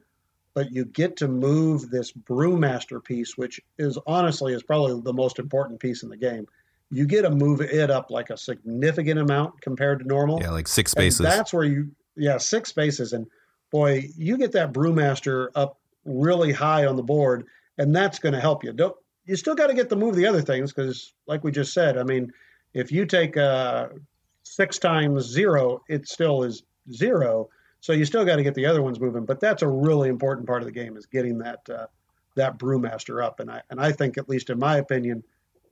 but you get to move this brewmaster piece, which is honestly is probably the most important piece in the game you get to move it up like a significant amount compared to normal. Yeah, like six spaces. And that's where you, yeah, six spaces. And boy, you get that brewmaster up really high on the board, and that's going to help you. Don't you still got to get to move the other things because, like we just said, I mean, if you take uh, six times zero, it still is zero. So you still got to get the other ones moving. But that's a really important part of the game is getting that uh, that brewmaster up. And I and I think, at least in my opinion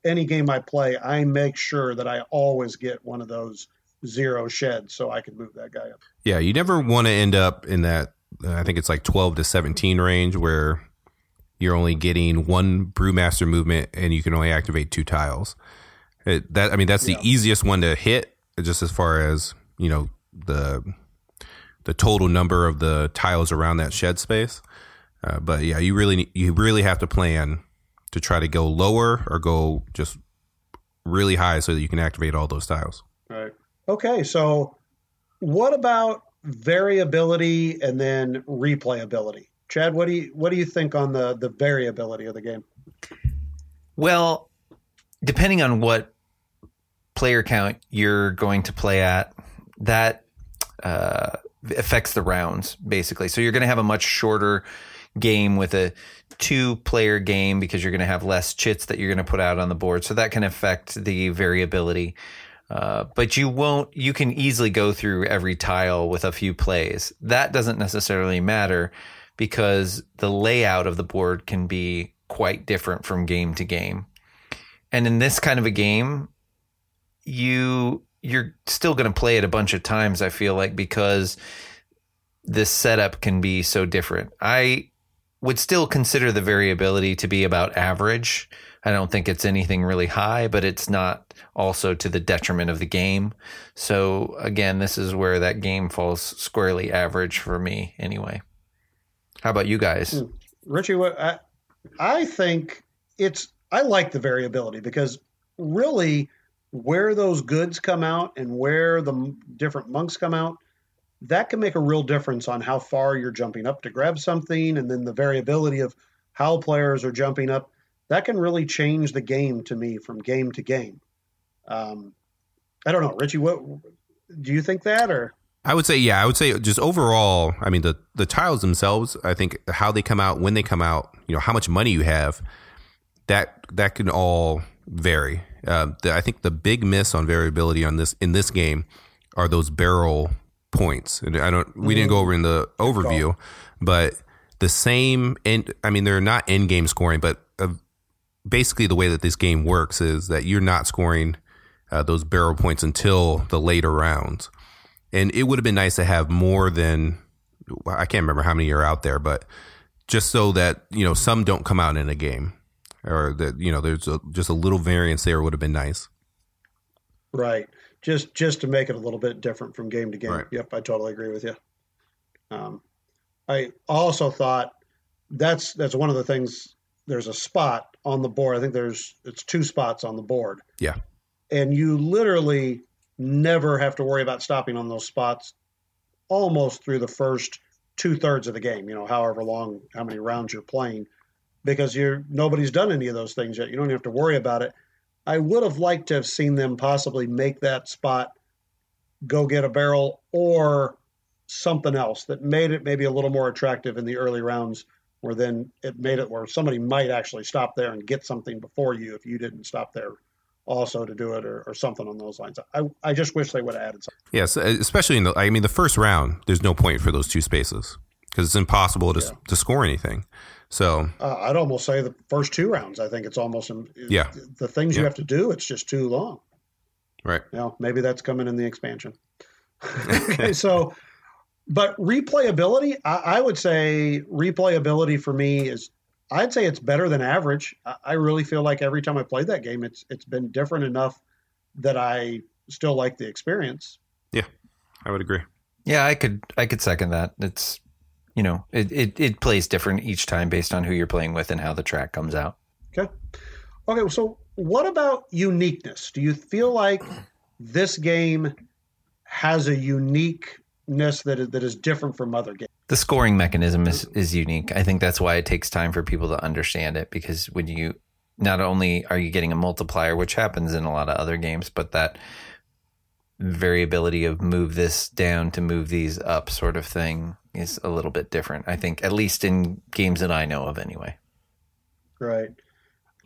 any game I play, I make sure that I always get one of those zero sheds so I can move that guy up. Yeah, you never want to end up in that. I think it's like twelve to seventeen range where you're only getting one brewmaster movement and you can only activate two tiles. It, that I mean, that's the yeah. easiest one to hit, just as far as you know the the total number of the tiles around that shed space. Uh, but yeah, you really you really have to plan to try to go lower or go just really high so that you can activate all those tiles. Right. Okay. So, what about variability and then replayability? Chad, what do you what do you think on the the variability of the game? Well, depending on what player count you're going to play at, that uh, affects the rounds basically. So you're going to have a much shorter game with a two player game because you're going to have less chits that you're going to put out on the board. So that can affect the variability. Uh, but you won't, you can easily go through every tile with a few plays. That doesn't necessarily matter because the layout of the board can be quite different from game to game. And in this kind of a game, you, you're still going to play it a bunch of times, I feel like, because this setup can be so different. I would still consider the variability to be about average. I don't think it's anything really high, but it's not also to the detriment of the game. So again, this is where that game falls squarely average for me anyway. How about you guys? Hmm. Richie, what I, I think it's I like the variability because really where those goods come out and where the different monks come out, that can make a real difference on how far you're jumping up to grab something, and then the variability of how players are jumping up. That can really change the game to me from game to game. Um, I don't know, Richie. What do you think that or? I would say, yeah, I would say just overall. I mean, the the tiles themselves. I think how they come out, when they come out, you know, how much money you have, that that can all vary. Uh, the, I think the big miss on variability on this in this game are those barrel points. And I don't. We didn't go over in the overview, but the same. And I mean, they're not in game scoring, but uh, basically the way that this game works is that you're not scoring uh, those barrel points until the later rounds. And it would have been nice to have more than I can't remember how many are out there, but just so that you know some don't come out in a game, or that you know there's a, just a little variance there would have been nice. Right. Just just to make it a little bit different from game to game. Right. Yep, I totally agree with you. Um, I also thought that's that's one of the things. There's a spot on the board. I think there's it's two spots on the board. Yeah. And you literally never have to worry about stopping on those spots almost through the first two thirds of the game, you know, however long, how many rounds you're playing, because you're nobody's done any of those things yet. You don't have to worry about it. I would have liked to have seen them possibly make that spot go get a barrel or something else that made it maybe a little more attractive in the early rounds where then it made it where somebody might actually stop there and get something before you if you didn't stop there also to do it or, or something on those lines. I, I just wish they would have added something. Yes, especially in the, I mean, the first round, there's no point for those two spaces because it's impossible to, yeah. to score anything. So uh, I'd almost say the first two rounds, I think it's almost, yeah, the things yeah. you have to do, it's just too long. Right. You know, maybe that's coming in the expansion. okay. [LAUGHS] [LAUGHS] So, but replayability, I, I would say replayability for me is I'd say it's better than average. I really feel like every time I played that game, it's it's been different enough that I still like the experience. Yeah, I would agree. Yeah, I could I could second that. It's you know it, it it plays different each time based on who you're playing with and how the track comes out. Okay. Okay. So what about uniqueness? Do you feel like this game has a uniqueness that is, that is different from other games? the scoring mechanism is, is unique. I think that's why it takes time for people to understand it because when you not only are you getting a multiplier, which happens in a lot of other games, but that variability of move this down to move these up sort of thing is a little bit different. I think, at least in games that I know of, anyway. Right.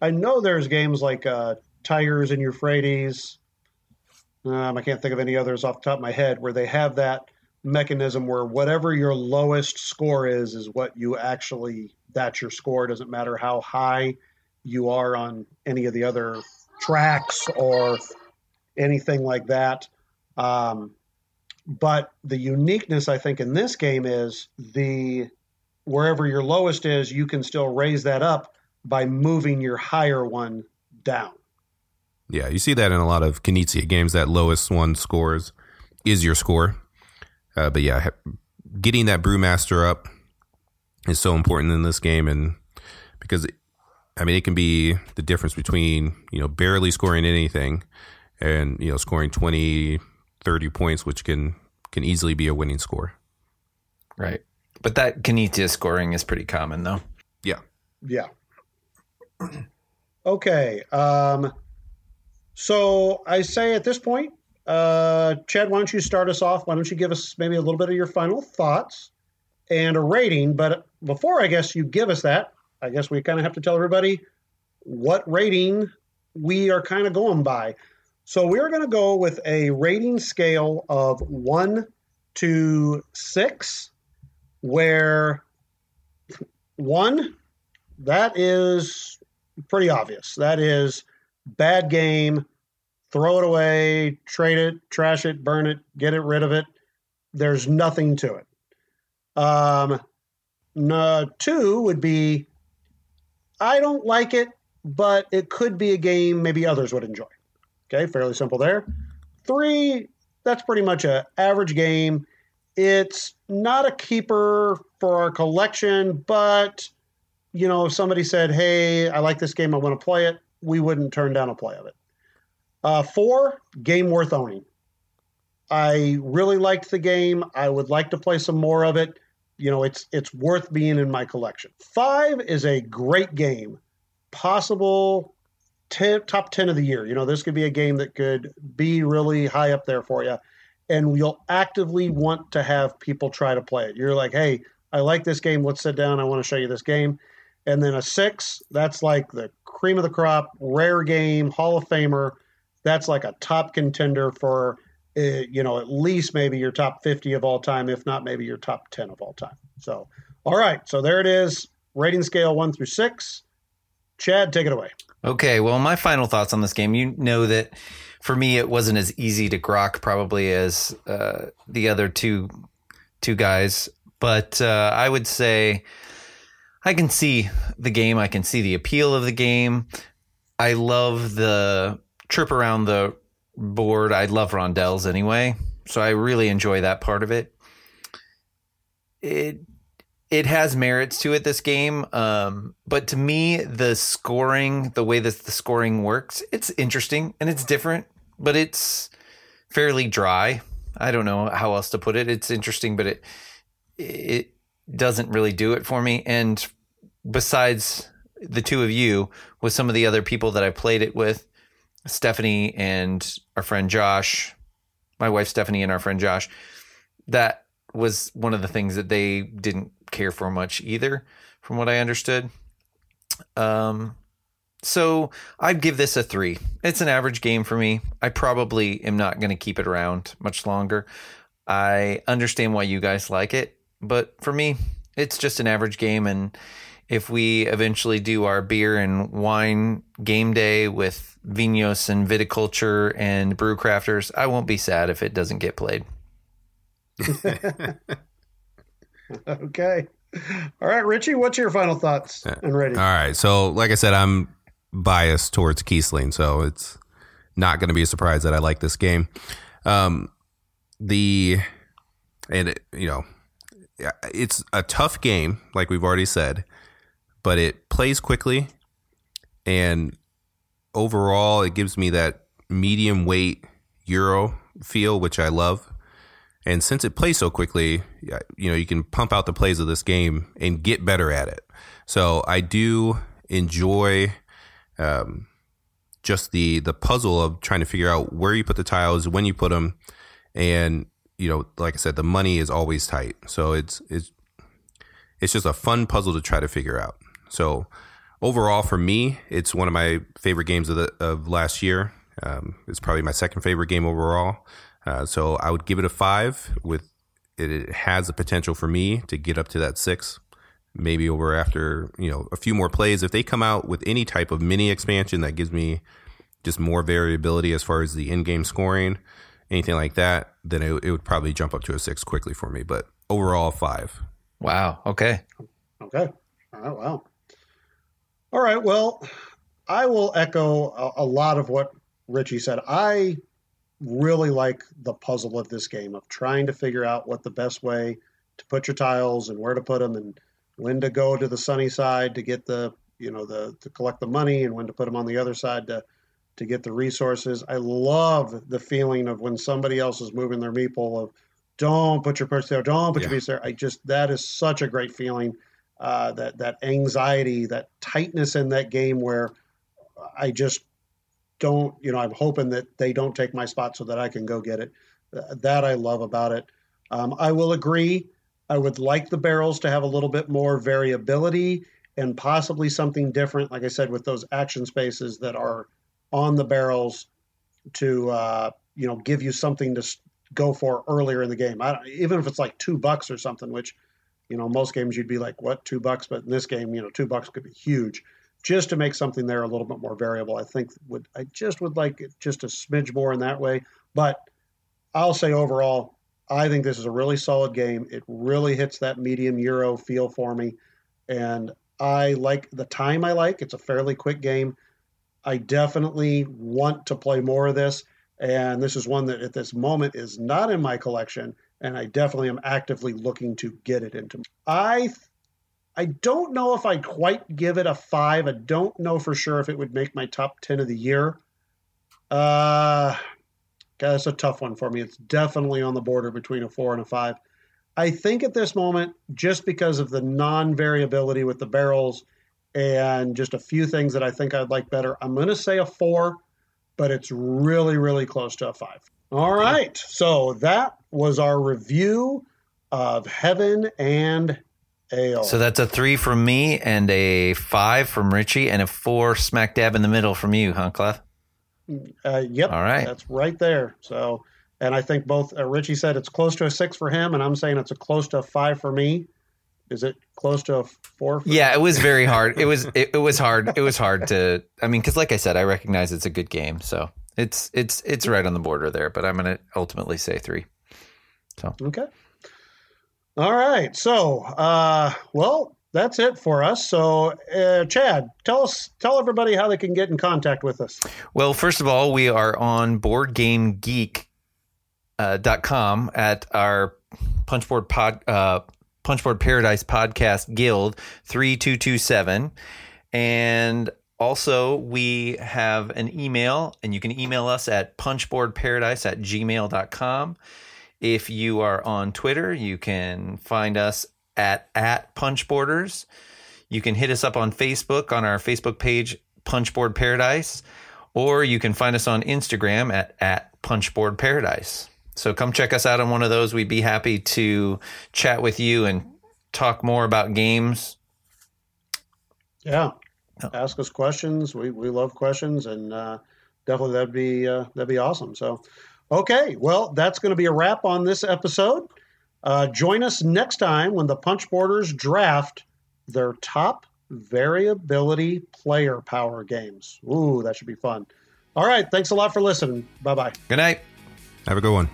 I know there's games like uh, Tigris and Euphrates. Um, I can't think of any others off the top of my head where they have that mechanism where whatever your lowest score is is what you actually that's your score it doesn't matter how high you are on any of the other tracks or anything like that um, but the uniqueness i think in this game is the wherever your lowest is you can still raise that up by moving your higher one down. Yeah you see that in a lot of Knizia games. That lowest one scores is your score. Uh, but yeah, getting that brewmaster up is so important in this game, and because I mean, it can be the difference between you know barely scoring anything and you know scoring 20, 30 points, which can can easily be a winning score. Right, but that Knizia scoring is pretty common, though. Yeah. Yeah. [CLEARS THROAT] okay. Um, so I say at this point, uh, Chad, why don't you start us off? Why don't you give us maybe a little bit of your final thoughts and a rating? But before I guess you give us that, I guess we kind of have to tell everybody what rating we are kind of going by. So we're going to go with a rating scale of one to six, where one, that is pretty obvious. That is bad game, throw it away, trade it, trash it, burn it, get it rid of it. There's nothing to it. Um, No, two would be I don't like it, but it could be a game maybe others would enjoy. Okay, fairly simple there. Three, that's pretty much an average game. It's not a keeper for our collection, but you know, if somebody said, "Hey, I like this game, I want to play it," we wouldn't turn down a play of it. Uh, four, game worth owning. I really liked the game. I would like to play some more of it. You know, it's it's worth being in my collection. Five is a great game, possible ten, top ten of the year. You know, this could be a game that could be really high up there for you, and you'll actively want to have people try to play it. You're like, hey, I like this game. Let's sit down. I want to show you this game. And then a six, that's like the cream of the crop, rare game, Hall of Famer. That's like a top contender for, uh, you know, at least maybe your top 50 of all time, if not maybe your top 10 of all time. So, all right. So there it is. Rating scale one through six. Chad, take it away. Okay. Well, my final thoughts on this game. You know that for me, it wasn't as easy to grok probably as uh, the other two two guys, but uh, I would say I can see the game. I can see the appeal of the game. I love the trip around the board. I love rondels anyway, so I really enjoy that part of it. It it has merits to it this game, um, but to me, the scoring, the way that the scoring works, it's interesting and it's different, but it's fairly dry. I don't know how else to put it. It's interesting, but it it doesn't really do it for me. And besides the two of you, with some of the other people that I played it with, Stephanie and our friend Josh, my wife Stephanie and our friend Josh, that was one of the things that they didn't care for much either, from what I understood. Um, so I'd give this a three. It's an average game for me. I probably am not going to keep it around much longer. I understand why you guys like it, but for me, it's just an average game. And if we eventually do our beer and wine game day with Vinhos and Viticulture and Brew Crafters, I won't be sad if it doesn't get played. [LAUGHS] [LAUGHS] okay. All right, Richie, what's your final thoughts and rating? All right. So, like I said, I'm biased towards Kiesling, so it's not going to be a surprise that I like this game. Um, the and it, you know, it's a tough game, like we've already said, but it plays quickly, and overall, it gives me that medium weight Euro feel, which I love. And since it plays so quickly, you know, you can pump out the plays of this game and get better at it. So I do enjoy um, just the the puzzle of trying to figure out where you put the tiles, when you put them, and you know, like I said, the money is always tight. So it's it's it's just a fun puzzle to try to figure out. So overall, for me, it's one of my favorite games of the of last year. Um, it's probably my second favorite game overall. Uh, so I would give it a five. With it, it has the potential for me to get up to that six maybe over after you know a few more plays. If they come out with any type of mini expansion that gives me just more variability as far as the in-game scoring anything like that then it, it would probably jump up to a six quickly for me. But overall five. Wow. Okay. Okay. Oh, wow all right. Well i will echo a, a lot of what richie said. I really like the puzzle of this game of trying to figure out what the best way to put your tiles and where to put them and when to go to the sunny side to get the you know the to collect the money and when to put them on the other side to to get the resources. I love the feeling of when somebody else is moving their meeple of don't put your purse there, don't put yeah. your piece there. I just that is such a great feeling. Uh, that that anxiety, that tightness in that game where I just don't, you know, I'm hoping that they don't take my spot so that I can go get it. That I love about it. Um, I will agree I would like the barrels to have a little bit more variability and possibly something different, like I said, with those action spaces that are on the barrels to uh, you know give you something to go for earlier in the game. even if it's like two bucks or something, which you know most games you'd be like, what two bucks? But in this game, you know, two bucks could be huge. Just to make something there a little bit more variable, I think would I just would like it just a smidge more in that way. But I'll say overall, I think this is a really solid game. It really hits that medium Euro feel for me. And I like the time I like. It's a fairly quick game. I definitely want to play more of this. And this is one that at this moment is not in my collection. And I definitely am actively looking to get it into. I I don't know if I'd quite give it a five. I don't know for sure if it would make my top 10 of the year. Uh, that's a tough one for me. It's definitely on the border between a four and a five. I think at this moment, just because of the non variability with the barrels and just a few things that I think I'd like better, I'm going to say a four, but it's really, really close to a five. All right. So that was our review of Heaven and Ale. So that's a three from me and a five from Richie and a four smack dab in the middle from you, huh, Clef? Uh, yep. All right. That's right there. So, and I think both uh, Richie said it's close to a six for him, and I'm saying it's a close to a five for me. Is it close to a four? yeah, it was very hard. It was it, it was hard. It was hard to. I mean, because like I said, I recognize it's a good game, so it's it's it's right on the border there. But I'm going to ultimately say three. So okay. All right. So, uh, well, that's it for us. So, uh, Chad, tell us, tell everybody how they can get in contact with us. Well, first of all, we are on BoardGameGeek.com uh, dot at our Punchboard Pod uh, Punchboard Paradise Podcast Guild three two two seven, and also we have an email, and you can email us at punchboardparadise at gmail.com. If you are on Twitter, you can find us at at punchboarders. You can hit us up on Facebook on our Facebook page Punchboard Paradise, or you can find us on Instagram at at Punchboard Paradise. So come check us out on one of those. We'd be happy to chat with you and talk more about games. Yeah, ask us questions. We we love questions, and uh, definitely that'd be uh, that'd be awesome. So, okay, well, that's going to be a wrap on this episode. Uh, join us next time when the Punchboarders draft their top variability player power games. Ooh, that should be fun. All right, thanks a lot for listening. Bye bye. Good night. Have a good one.